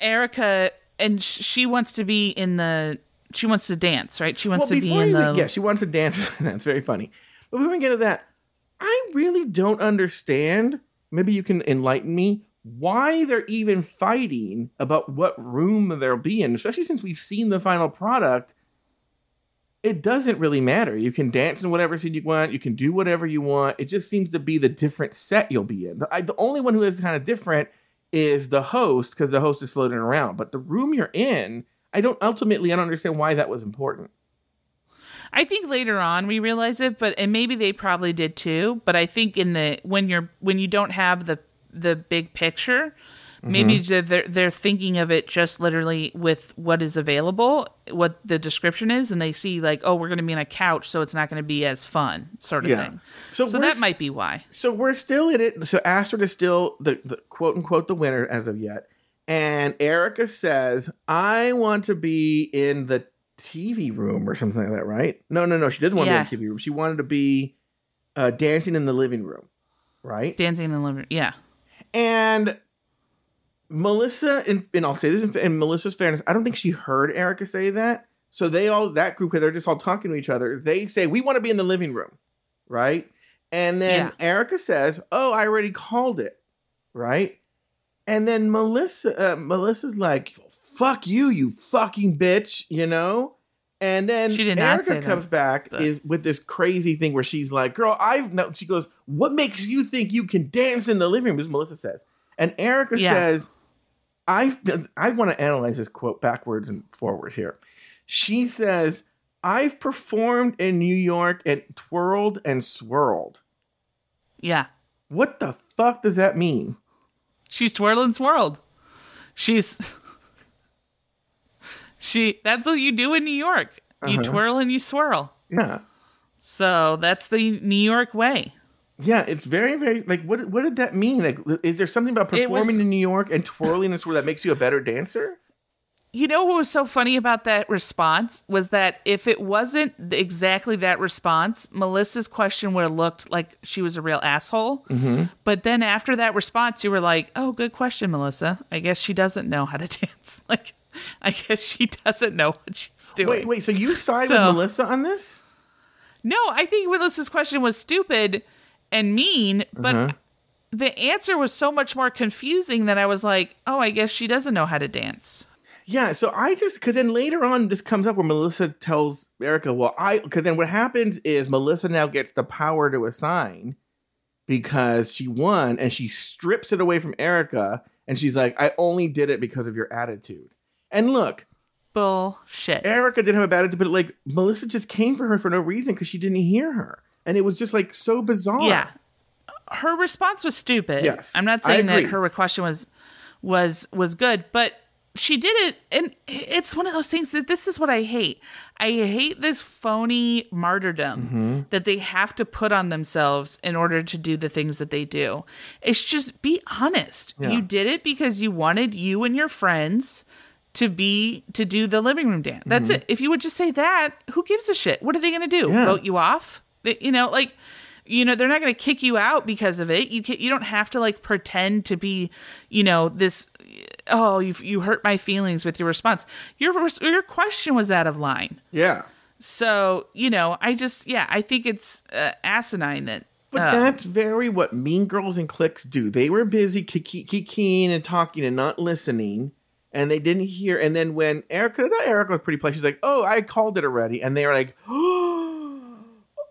Speaker 2: Erika and she wants to be in the. She wants to dance, right? She wants
Speaker 1: well,
Speaker 2: to be in the.
Speaker 1: yeah, she wants to dance. That's very funny. But we we get to that, I really don't understand. Maybe you can enlighten me why they're even fighting about what room they'll be in, especially since we've seen the final product. It doesn't really matter. You can dance in whatever scene you want. You can do whatever you want. It just seems to be the different set you'll be in. The, I, the only one who is kind of different is the host because the host is floating around. But the room you're in, I don't ultimately I don't understand why that was important.
Speaker 2: I think later on we realize it, but and maybe they probably did too. But I think in the when you're when you don't have the the big picture, maybe
Speaker 1: Mm-hmm.
Speaker 2: they're they're thinking of it just literally with what is available, what the description is, and they see like, oh, we're going to be on a couch, so it's not going to be as fun, sort of
Speaker 1: Yeah.
Speaker 2: thing.
Speaker 1: So,
Speaker 2: So that might be why.
Speaker 1: So we're still in it. So Astrud is still the, the quote unquote the winner as of yet. And Erika says, I want to be in the TV room or something like that, right? No, no, no. She didn't want
Speaker 2: Yeah.
Speaker 1: to be in the TV room. She wanted to be uh, dancing in the living room, right?
Speaker 2: Dancing in the living, room, yeah.
Speaker 1: And Melissa, and, and I'll say this in, in Melissa's fairness, I don't think she heard Erika say that. So they all, that group, they're just all talking to each other. They say, We want to be in the living room, right? And then
Speaker 2: Yeah.
Speaker 1: Erika says, Oh, I already called it, right? And then Melissa, uh, Melissa's like, Fuck you, you fucking bitch, you know? And then
Speaker 2: She did not
Speaker 1: Erika
Speaker 2: say that,
Speaker 1: comes back
Speaker 2: but-
Speaker 1: is with this crazy thing where she's like, "Girl, I've no." She goes, "What makes you think you can dance in the living room?" As Melissa says, and Erika
Speaker 2: Yeah.
Speaker 1: says, "I've." I want to analyze this quote backwards and forward here. She says, "I've performed in New York and twirled and swirled."
Speaker 2: Yeah.
Speaker 1: What the fuck does that mean?
Speaker 2: She's twirling swirled. She's she that's what you do in New York. You
Speaker 1: Uh-huh.
Speaker 2: twirl and you swirl.
Speaker 1: Yeah.
Speaker 2: So that's the New York way.
Speaker 1: Yeah, it's very, very like what what did that mean? Like is there something about
Speaker 2: It was-
Speaker 1: performing in New York and twirling and swirl that makes you a better dancer?
Speaker 2: You know what was so funny about that response was that if it wasn't exactly that response, Melissa's question would have looked like she was a real asshole.
Speaker 1: Mm-hmm.
Speaker 2: But then after that response, you were like, "Oh, good question, Melissa. I guess she doesn't know how to dance. Like, I guess she doesn't know what she's doing."
Speaker 1: Wait, wait, so you side
Speaker 2: So-
Speaker 1: with Melissa on this?
Speaker 2: No, I think Melissa's question was stupid and mean, but
Speaker 1: Uh-huh.
Speaker 2: the answer was so much more confusing that I was like, "Oh, I guess she doesn't know how to dance."
Speaker 1: Yeah, so I just because then later on this comes up where Melissa tells Erika, "Well, I," because then what happens is Melissa now gets the power to assign because she won, and she strips it away from Erika, and she's like, "I only did it because of your attitude." And look,
Speaker 2: Bullshit.
Speaker 1: Erika didn't have a bad attitude, but like Melissa just came for her for no reason because she didn't hear her, and it was just like so bizarre.
Speaker 2: Yeah. Her response was stupid.
Speaker 1: Yes,
Speaker 2: I'm not saying that her question was was was good, but she did it and it's one of those things that this is what I hate. I hate this phony martyrdom
Speaker 1: Mm-hmm.
Speaker 2: that they have to put on themselves in order to do the things that they do. It's just be honest.
Speaker 1: Yeah.
Speaker 2: You did it because you wanted you and your friends to be to do the living room dance. That's it. If you would just say that, who gives a shit? What are they going to do?
Speaker 1: Mm-hmm. Yeah.
Speaker 2: Vote you off? They- You know, like you know, they're not going to kick you out because of it. You can, you don't have to like pretend to be, you know, this oh, you you hurt my feelings with your response. Your your question was out of line.
Speaker 1: yeah.
Speaker 2: So, you know, I just yeah, I think it's uh, asinine that
Speaker 1: But
Speaker 2: uh,
Speaker 1: that's very what Mean Girls and Clicks do. They were busy kiki- kikiing and talking and not listening, and they didn't hear. And then when Erika, Erika was pretty polite. She's like, "Oh, I called it already," and they were like,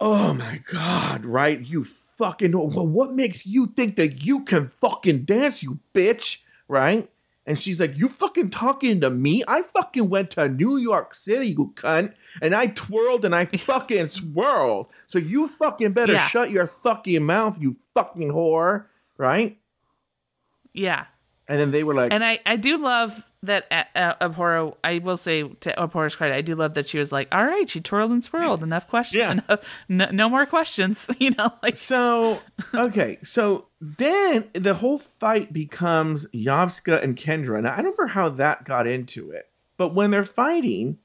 Speaker 1: "Oh my god, right? You fucking well, what makes you think that you can fucking dance, you bitch, right?" And she's like, "You fucking talking to me? I fucking went to New York City, you cunt, and I twirled and I fucking swirled. So you fucking better
Speaker 2: Yeah.
Speaker 1: shut your fucking mouth, you fucking whore, right?"
Speaker 2: yeah.
Speaker 1: And then they were like,
Speaker 2: And I, I do love that uh, uh, Abhora. I will say to Abhora's credit, I do love that she was like, "All right, she twirled and swirled. Enough questions.
Speaker 1: Yeah.
Speaker 2: Enough, no, no more questions." You know, like
Speaker 1: So okay, so then the whole fight becomes Yovska and Kendra. Now I don't remember how that got into it, but when they're fighting,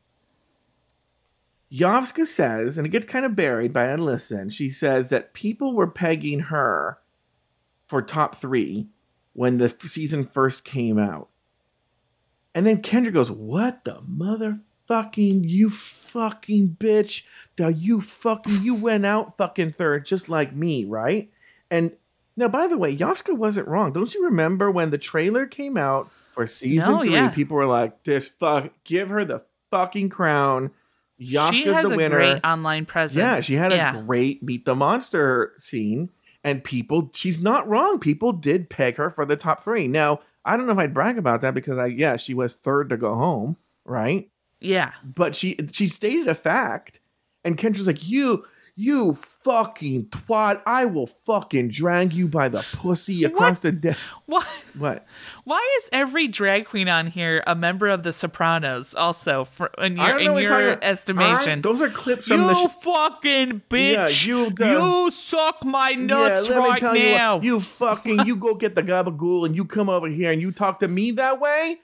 Speaker 1: Yovska says, and it gets kind of buried, by listen. She says that people were pegging her for top three when the season first came out, and then Kendra goes, "What the motherfucking you fucking bitch? The you fucking you went out fucking third just like me, right?" And now, by the way, Yovska wasn't wrong. Don't you remember when the trailer came out for season
Speaker 2: No,
Speaker 1: three?
Speaker 2: yeah.
Speaker 1: People were like, "This fuck, give her the fucking crown." Yovska's
Speaker 2: she has
Speaker 1: the
Speaker 2: a
Speaker 1: winner.
Speaker 2: great online presence.
Speaker 1: Yeah, she had a great meet the monster scene, and people, she's not wrong. People did peg her for the top three. Now, I don't know if I'd brag about that because I, yeah, she was third to go home, right?
Speaker 2: yeah.
Speaker 1: But she she stated a fact, and Kendra's like, you, you fucking twat, I will fucking drag you by the pussy across the desk.
Speaker 2: Why?
Speaker 1: What?
Speaker 2: Why is every drag queen on here a member of the Sopranos? Also, for in your in your estimation,
Speaker 1: I- those are clips from
Speaker 2: you
Speaker 1: the. sh-
Speaker 2: fucking bitch!
Speaker 1: Yeah, you the-
Speaker 2: you suck my nuts
Speaker 1: me
Speaker 2: right
Speaker 1: tell you what,
Speaker 2: now.
Speaker 1: You, fucking, you go get the gabagool and you come over here and you talk to me that way.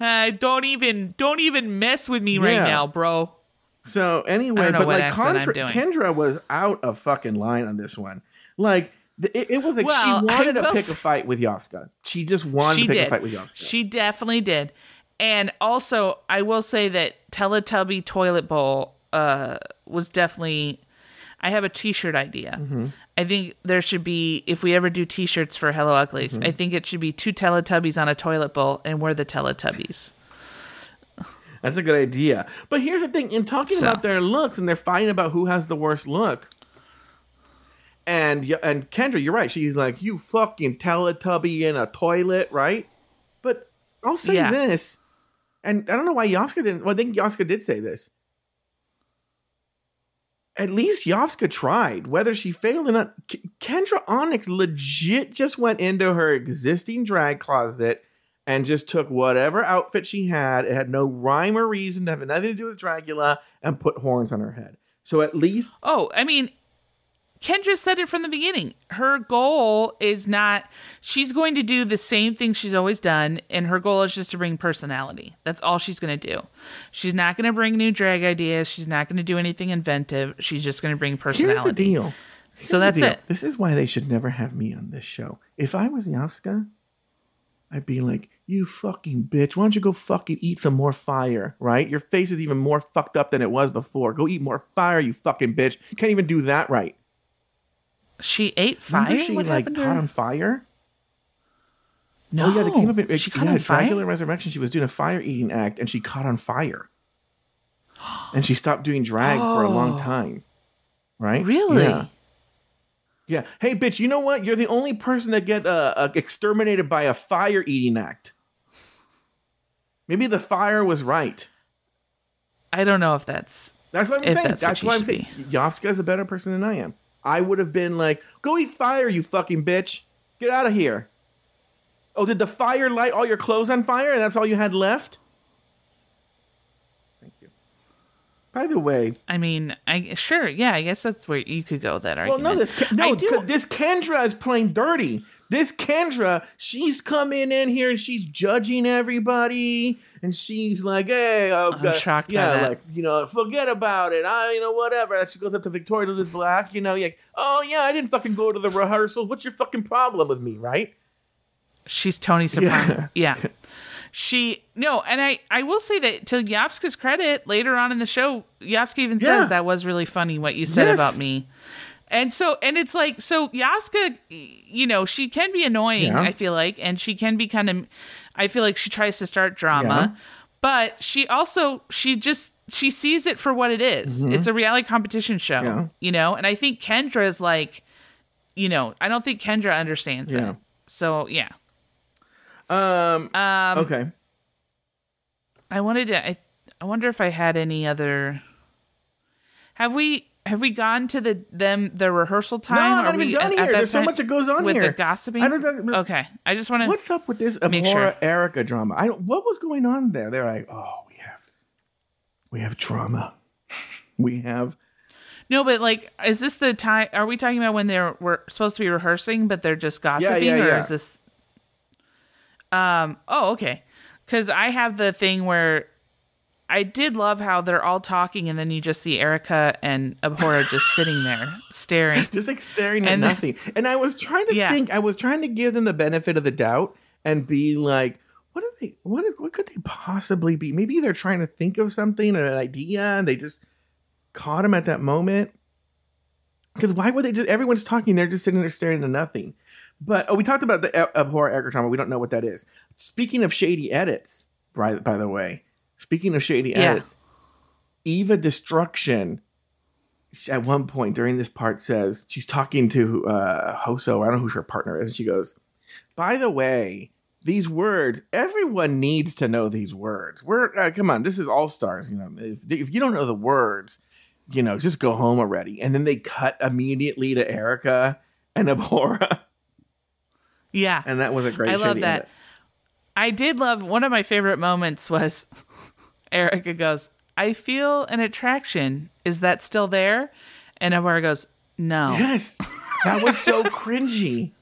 Speaker 2: Uh, don't even don't even mess with me right now, bro.
Speaker 1: So anyway,
Speaker 2: I don't know
Speaker 1: but like Contra- Kendra was out of fucking line on this one. Like the, it, it was like
Speaker 2: Well,
Speaker 1: she wanted to pick a fight with Yovska. She just wanted
Speaker 2: she
Speaker 1: to pick
Speaker 2: did.
Speaker 1: a fight with Yovska.
Speaker 2: She definitely did. And also, I will say that Teletubby toilet bowl uh, was definitely. I have a T-shirt idea.
Speaker 1: Mm-hmm.
Speaker 2: I think there should be, if we ever do T-shirts for Hello Uglies,
Speaker 1: Mm-hmm.
Speaker 2: I think it should be two Teletubbies on a toilet bowl, and we're the Teletubbies.
Speaker 1: That's a good idea. But here's the thing: in talking
Speaker 2: So.
Speaker 1: about their looks, and they're fighting about who has the worst look. And and Kendra, you're right. She's like, "You fucking Teletubby in a toilet," right? But I'll say
Speaker 2: Yeah.
Speaker 1: this, and I don't know why Yovska didn't. Well, I think Yovska did say this. At least Yovska tried, whether she failed or not. K- Kendra Onyx legit just went into her existing drag closet and just took whatever outfit she had. It had no rhyme or reason, to have nothing to do with Dragula, and put horns on her head. So at least
Speaker 2: Oh, I mean, Kendra said it from the beginning. Her goal is not, she's going to do the same thing she's always done, and her goal is just to bring personality. That's all she's going to do. She's not going to bring new drag ideas. She's not going to do anything inventive. She's just going to bring personality.
Speaker 1: here's the deal.
Speaker 2: So that's
Speaker 1: deal.
Speaker 2: it.
Speaker 1: This is why they should never have me on this show. If I was Yovska, I'd be like, "You fucking bitch! Why don't you go fucking eat some more fire? Right? Your face is even more fucked up than it was before. Go eat more fire, you fucking bitch! You can't even do that right."
Speaker 2: She ate fire?
Speaker 1: Remember she
Speaker 2: what
Speaker 1: like caught
Speaker 2: her?
Speaker 1: on fire?
Speaker 2: No.
Speaker 1: Oh yeah, they came up in
Speaker 2: she
Speaker 1: yeah,
Speaker 2: caught on fire?
Speaker 1: Resurrection. She was doing a fire eating act and she caught on fire, and she stopped doing drag for a long
Speaker 2: Oh.
Speaker 1: time. Right?
Speaker 2: Really?
Speaker 1: Yeah. Yeah. Hey, bitch. You know what? You're the only person that get uh, uh, exterminated by a fire eating act. Maybe the fire was right.
Speaker 2: I don't know if that's.
Speaker 1: That's what I'm saying.
Speaker 2: that's
Speaker 1: That's,
Speaker 2: what
Speaker 1: why I'm saying Yovska is a better person than I am. I would have been like, "Go eat fire, you fucking bitch! Get out of here!" Oh, did the fire light all your clothes on fire, and that's all you had left? Thank you. By the way,
Speaker 2: I mean, I sure, yeah, I guess that's where you could go that
Speaker 1: well,
Speaker 2: argument.
Speaker 1: no, this no,
Speaker 2: I do-
Speaker 1: this Kendra is playing dirty. This Kendra, she's coming in here and she's judging everybody, and she's like, "Hey, uh,
Speaker 2: I'm
Speaker 1: uh,
Speaker 2: shocked
Speaker 1: yeah,
Speaker 2: that.
Speaker 1: like you know, forget about it. I, you know, whatever." And she goes up to Victoria Elizabeth Black, you know, like, "Oh yeah, I didn't fucking go to the rehearsals. What's your fucking problem with me, right?"
Speaker 2: She's Tony Soprano. Yeah. She no, and I I will say that to Yovska's credit, later on in the show, Yovska even
Speaker 1: Yeah.
Speaker 2: says that was really funny what you said
Speaker 1: Yes.
Speaker 2: about me. And so and it's like so Yovska, you know, she can be annoying,
Speaker 1: Yeah.
Speaker 2: I feel like, and she can be kind of I feel like she tries to start drama,
Speaker 1: Yeah.
Speaker 2: but she also she just she sees it for what it is. It's a reality competition show,
Speaker 1: Mm-hmm. Yeah.
Speaker 2: you know? And I think Kendra is like, you know, I don't think Kendra understands it. So, yeah.
Speaker 1: Um.
Speaker 2: Um,
Speaker 1: okay.
Speaker 2: I wanted to. I, I wonder if I had any other. Have we have we gone to the them the rehearsal time? No?
Speaker 1: I'm not even
Speaker 2: we
Speaker 1: done here.
Speaker 2: that
Speaker 1: There's so much that goes on
Speaker 2: with
Speaker 1: here.
Speaker 2: the gossiping.
Speaker 1: I don't.
Speaker 2: okay, I just want to.
Speaker 1: What's up with this Abhora
Speaker 2: sure.
Speaker 1: Erika drama? I don't, what was going on there? They're like, oh, we have, we have drama. We have
Speaker 2: No, but like, is this the time? Are we talking about when they're we're supposed to be rehearsing, but they're just gossiping,
Speaker 1: yeah,
Speaker 2: or
Speaker 1: yeah.
Speaker 2: is this? Um. Oh, okay. Because I have the thing where I did love how they're all talking, and then you just see Erika and Abhora just sitting there staring.
Speaker 1: just like staring at
Speaker 2: And then-
Speaker 1: nothing. And I was trying to
Speaker 2: Yeah.
Speaker 1: think. I was trying to give them the benefit of the doubt and be like, what are they? What what could they possibly be? Maybe they're trying to think of something, or an idea, and they just caught him at that moment. Because why would they just? Everyone's talking. They're just sitting there staring at nothing. But oh, we talked about the uh, abhor Erika drama. We don't know what that is. Speaking of shady edits, by by the way, speaking of shady
Speaker 2: Yeah.
Speaker 1: edits, Evah Destruction at one point during this part says she's talking to uh, Hoso. I don't know who her partner is, and she goes, "By the way, these words. Everyone needs to know these words. We're uh, come on. This is All Stars. You know, if, if you don't know the words, you know, just go home already." And then they cut immediately to Erika and Abhora,
Speaker 2: Yeah,
Speaker 1: and that was a great.
Speaker 2: I love that.
Speaker 1: edit.
Speaker 2: I did love one of my favorite moments was Erika goes, I feel an attraction. Is that still there? And Abhora goes, No.
Speaker 1: Yes, that was so cringy.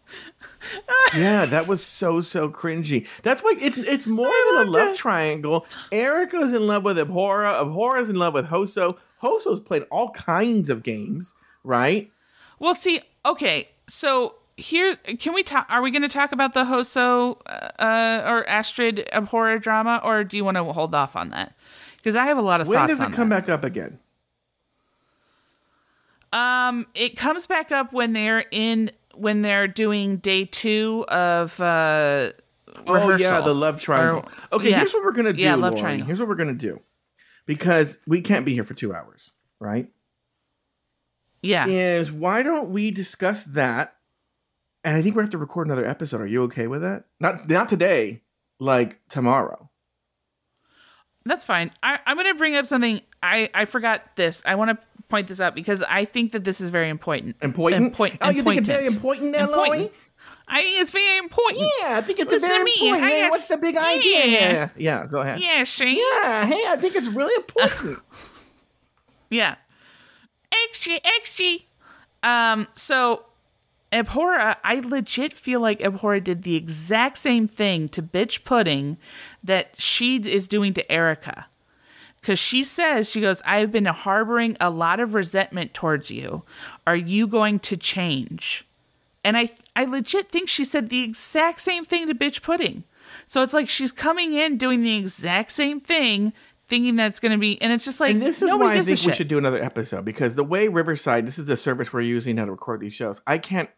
Speaker 1: Yeah, that was so so cringy. That's why it's it's more than a love triangle. Erika's in love with Abhora. Abhora's in love with Hoso. Hoso's played all kinds of games, right?
Speaker 2: Well, see, okay, so here, can we talk? Are we going to talk about the Hoso uh, or Astrud Abhora drama, or do you want to hold off on that? Because I have a lot of
Speaker 1: When does it come back up again?
Speaker 2: Um, it comes back up when they're in when they're doing day two of uh,
Speaker 1: Oh yeah, the love triangle.
Speaker 2: Or-
Speaker 1: okay,
Speaker 2: yeah.
Speaker 1: here's what we're gonna do.
Speaker 2: Yeah, love
Speaker 1: Lauren.
Speaker 2: triangle.
Speaker 1: Here's what we're gonna do. because we can't be here for two hours, right?
Speaker 2: Yeah.
Speaker 1: Is why don't we discuss that? And I think we have to record another episode. Are you okay with that? Not not today, like tomorrow.
Speaker 2: That's fine. I, I'm going to bring up something. I, I forgot this. I want to point this out because I think that this is very important.
Speaker 1: Important?
Speaker 2: Import-
Speaker 1: oh, you think it's very important Lori?
Speaker 2: I think it's very important.
Speaker 1: Yeah, I think it's
Speaker 2: Listen
Speaker 1: very
Speaker 2: me.
Speaker 1: important. Hey, what's the big idea?
Speaker 2: Yeah.
Speaker 1: here? Yeah, go ahead.
Speaker 2: Yeah, Shane.
Speaker 1: Yeah, hey, I think it's really important.
Speaker 2: Yeah. XG, XG. Um, so Abhora, I legit feel like Abhora did the exact same thing to Bitch Pudding that she is doing to Erika. Because she says, she goes, I've been harboring a lot of resentment towards you. Are you going to change? And I, I legit think she said the exact same thing to Bitch Pudding. So it's like she's coming in doing the exact same thing, thinking that it's going to be, and it's just like
Speaker 1: and this is why I think we should do another episode because the way Riverside, this is the service we're using now to record these shows. I can't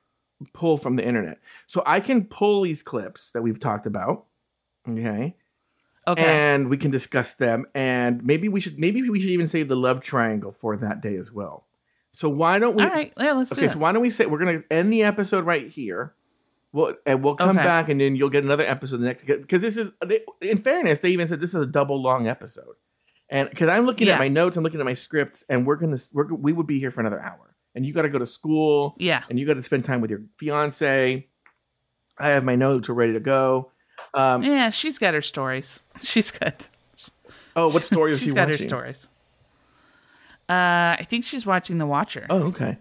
Speaker 1: pull from the internet, so I can pull these clips that we've talked about. Okay.
Speaker 2: Okay.
Speaker 1: and we can discuss them and maybe we should maybe we should even save the love triangle for that day as well so why don't we
Speaker 2: All right. Yeah, let's
Speaker 1: okay
Speaker 2: do
Speaker 1: so
Speaker 2: it.
Speaker 1: why don't we say we're gonna end the episode right here we'll, and we'll come
Speaker 2: Okay.
Speaker 1: back and then you'll get another episode the next because this is they, in fairness they even said this is a double long episode and because i'm looking
Speaker 2: Yeah.
Speaker 1: at my notes i'm looking at my scripts and we're gonna we're, we would be here for another hour and you got to go to school
Speaker 2: Yeah.
Speaker 1: and you got to spend time with your fiance i have my notes ready to go um,
Speaker 2: Yeah, she's got her stories. She's got
Speaker 1: oh what story is
Speaker 2: she's
Speaker 1: she
Speaker 2: got her stories. Uh, I think she's watching The Watcher.
Speaker 1: Oh, okay.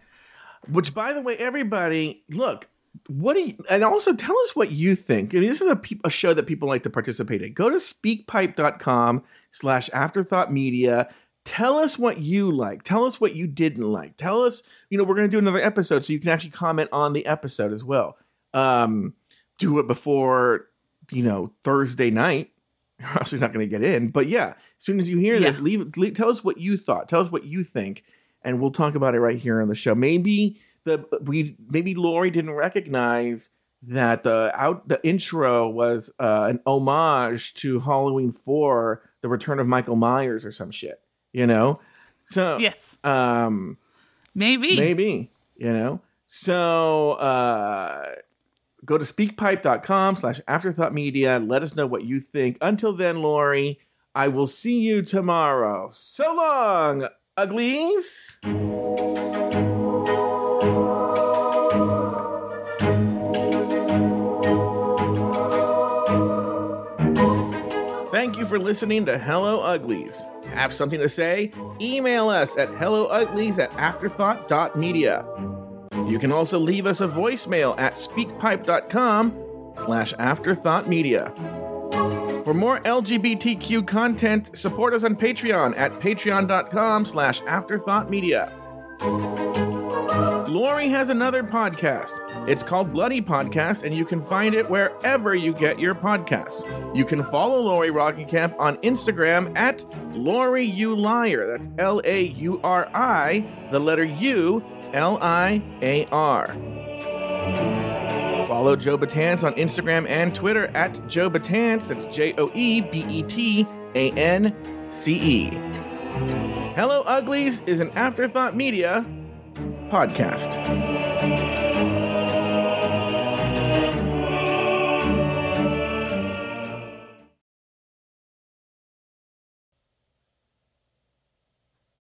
Speaker 1: Which, by the way, everybody, look, what do you, and also tell us what you think. I mean, this is a, peop a show that people like to participate in. Go to speakpipe.com slash afterthought media. Tell us what you like. Tell us what you didn't like. Tell us, you know, we're going to do another episode so you can actually comment on the episode as well. Um, do it before, you know, Thursday night. or else You're not going to get in. But yeah, as soon as you hear this, leave, leave, tell us what you thought. Tell us what you think and we'll talk about it right here on the show. Maybe the we maybe Lauri didn't recognize that the out the intro was uh, an homage to Halloween Four, The Return of Michael Myers, or some shit. You know, so
Speaker 2: Yes,
Speaker 1: um,
Speaker 2: maybe.
Speaker 1: maybe you know. So uh, go to speakpipe.com slash afterthought media. Let us know what you think. Until then, Lauri, I will see you tomorrow. So long, uglies. For listening to Hello Uglies. Have something to say? Email us at hellouglies at afterthought.media. You can also leave us a voicemail at speakpipe.com slash afterthoughtmedia. For more LGBTQ content, support us on Patreon at patreon.com slash afterthoughtmedia. Lauri has another podcast. It's called Bloody Podcast, and you can find it wherever you get your podcasts. You can follow Lauri Rockingham on Instagram at Lauri U Liar. That's L A U R I, the letter U, L I A R. Follow Joe Betance on Instagram and Twitter at Joe Betance. That's J O E B E T A N C E. Hello Uglies is an Afterthought Media podcast.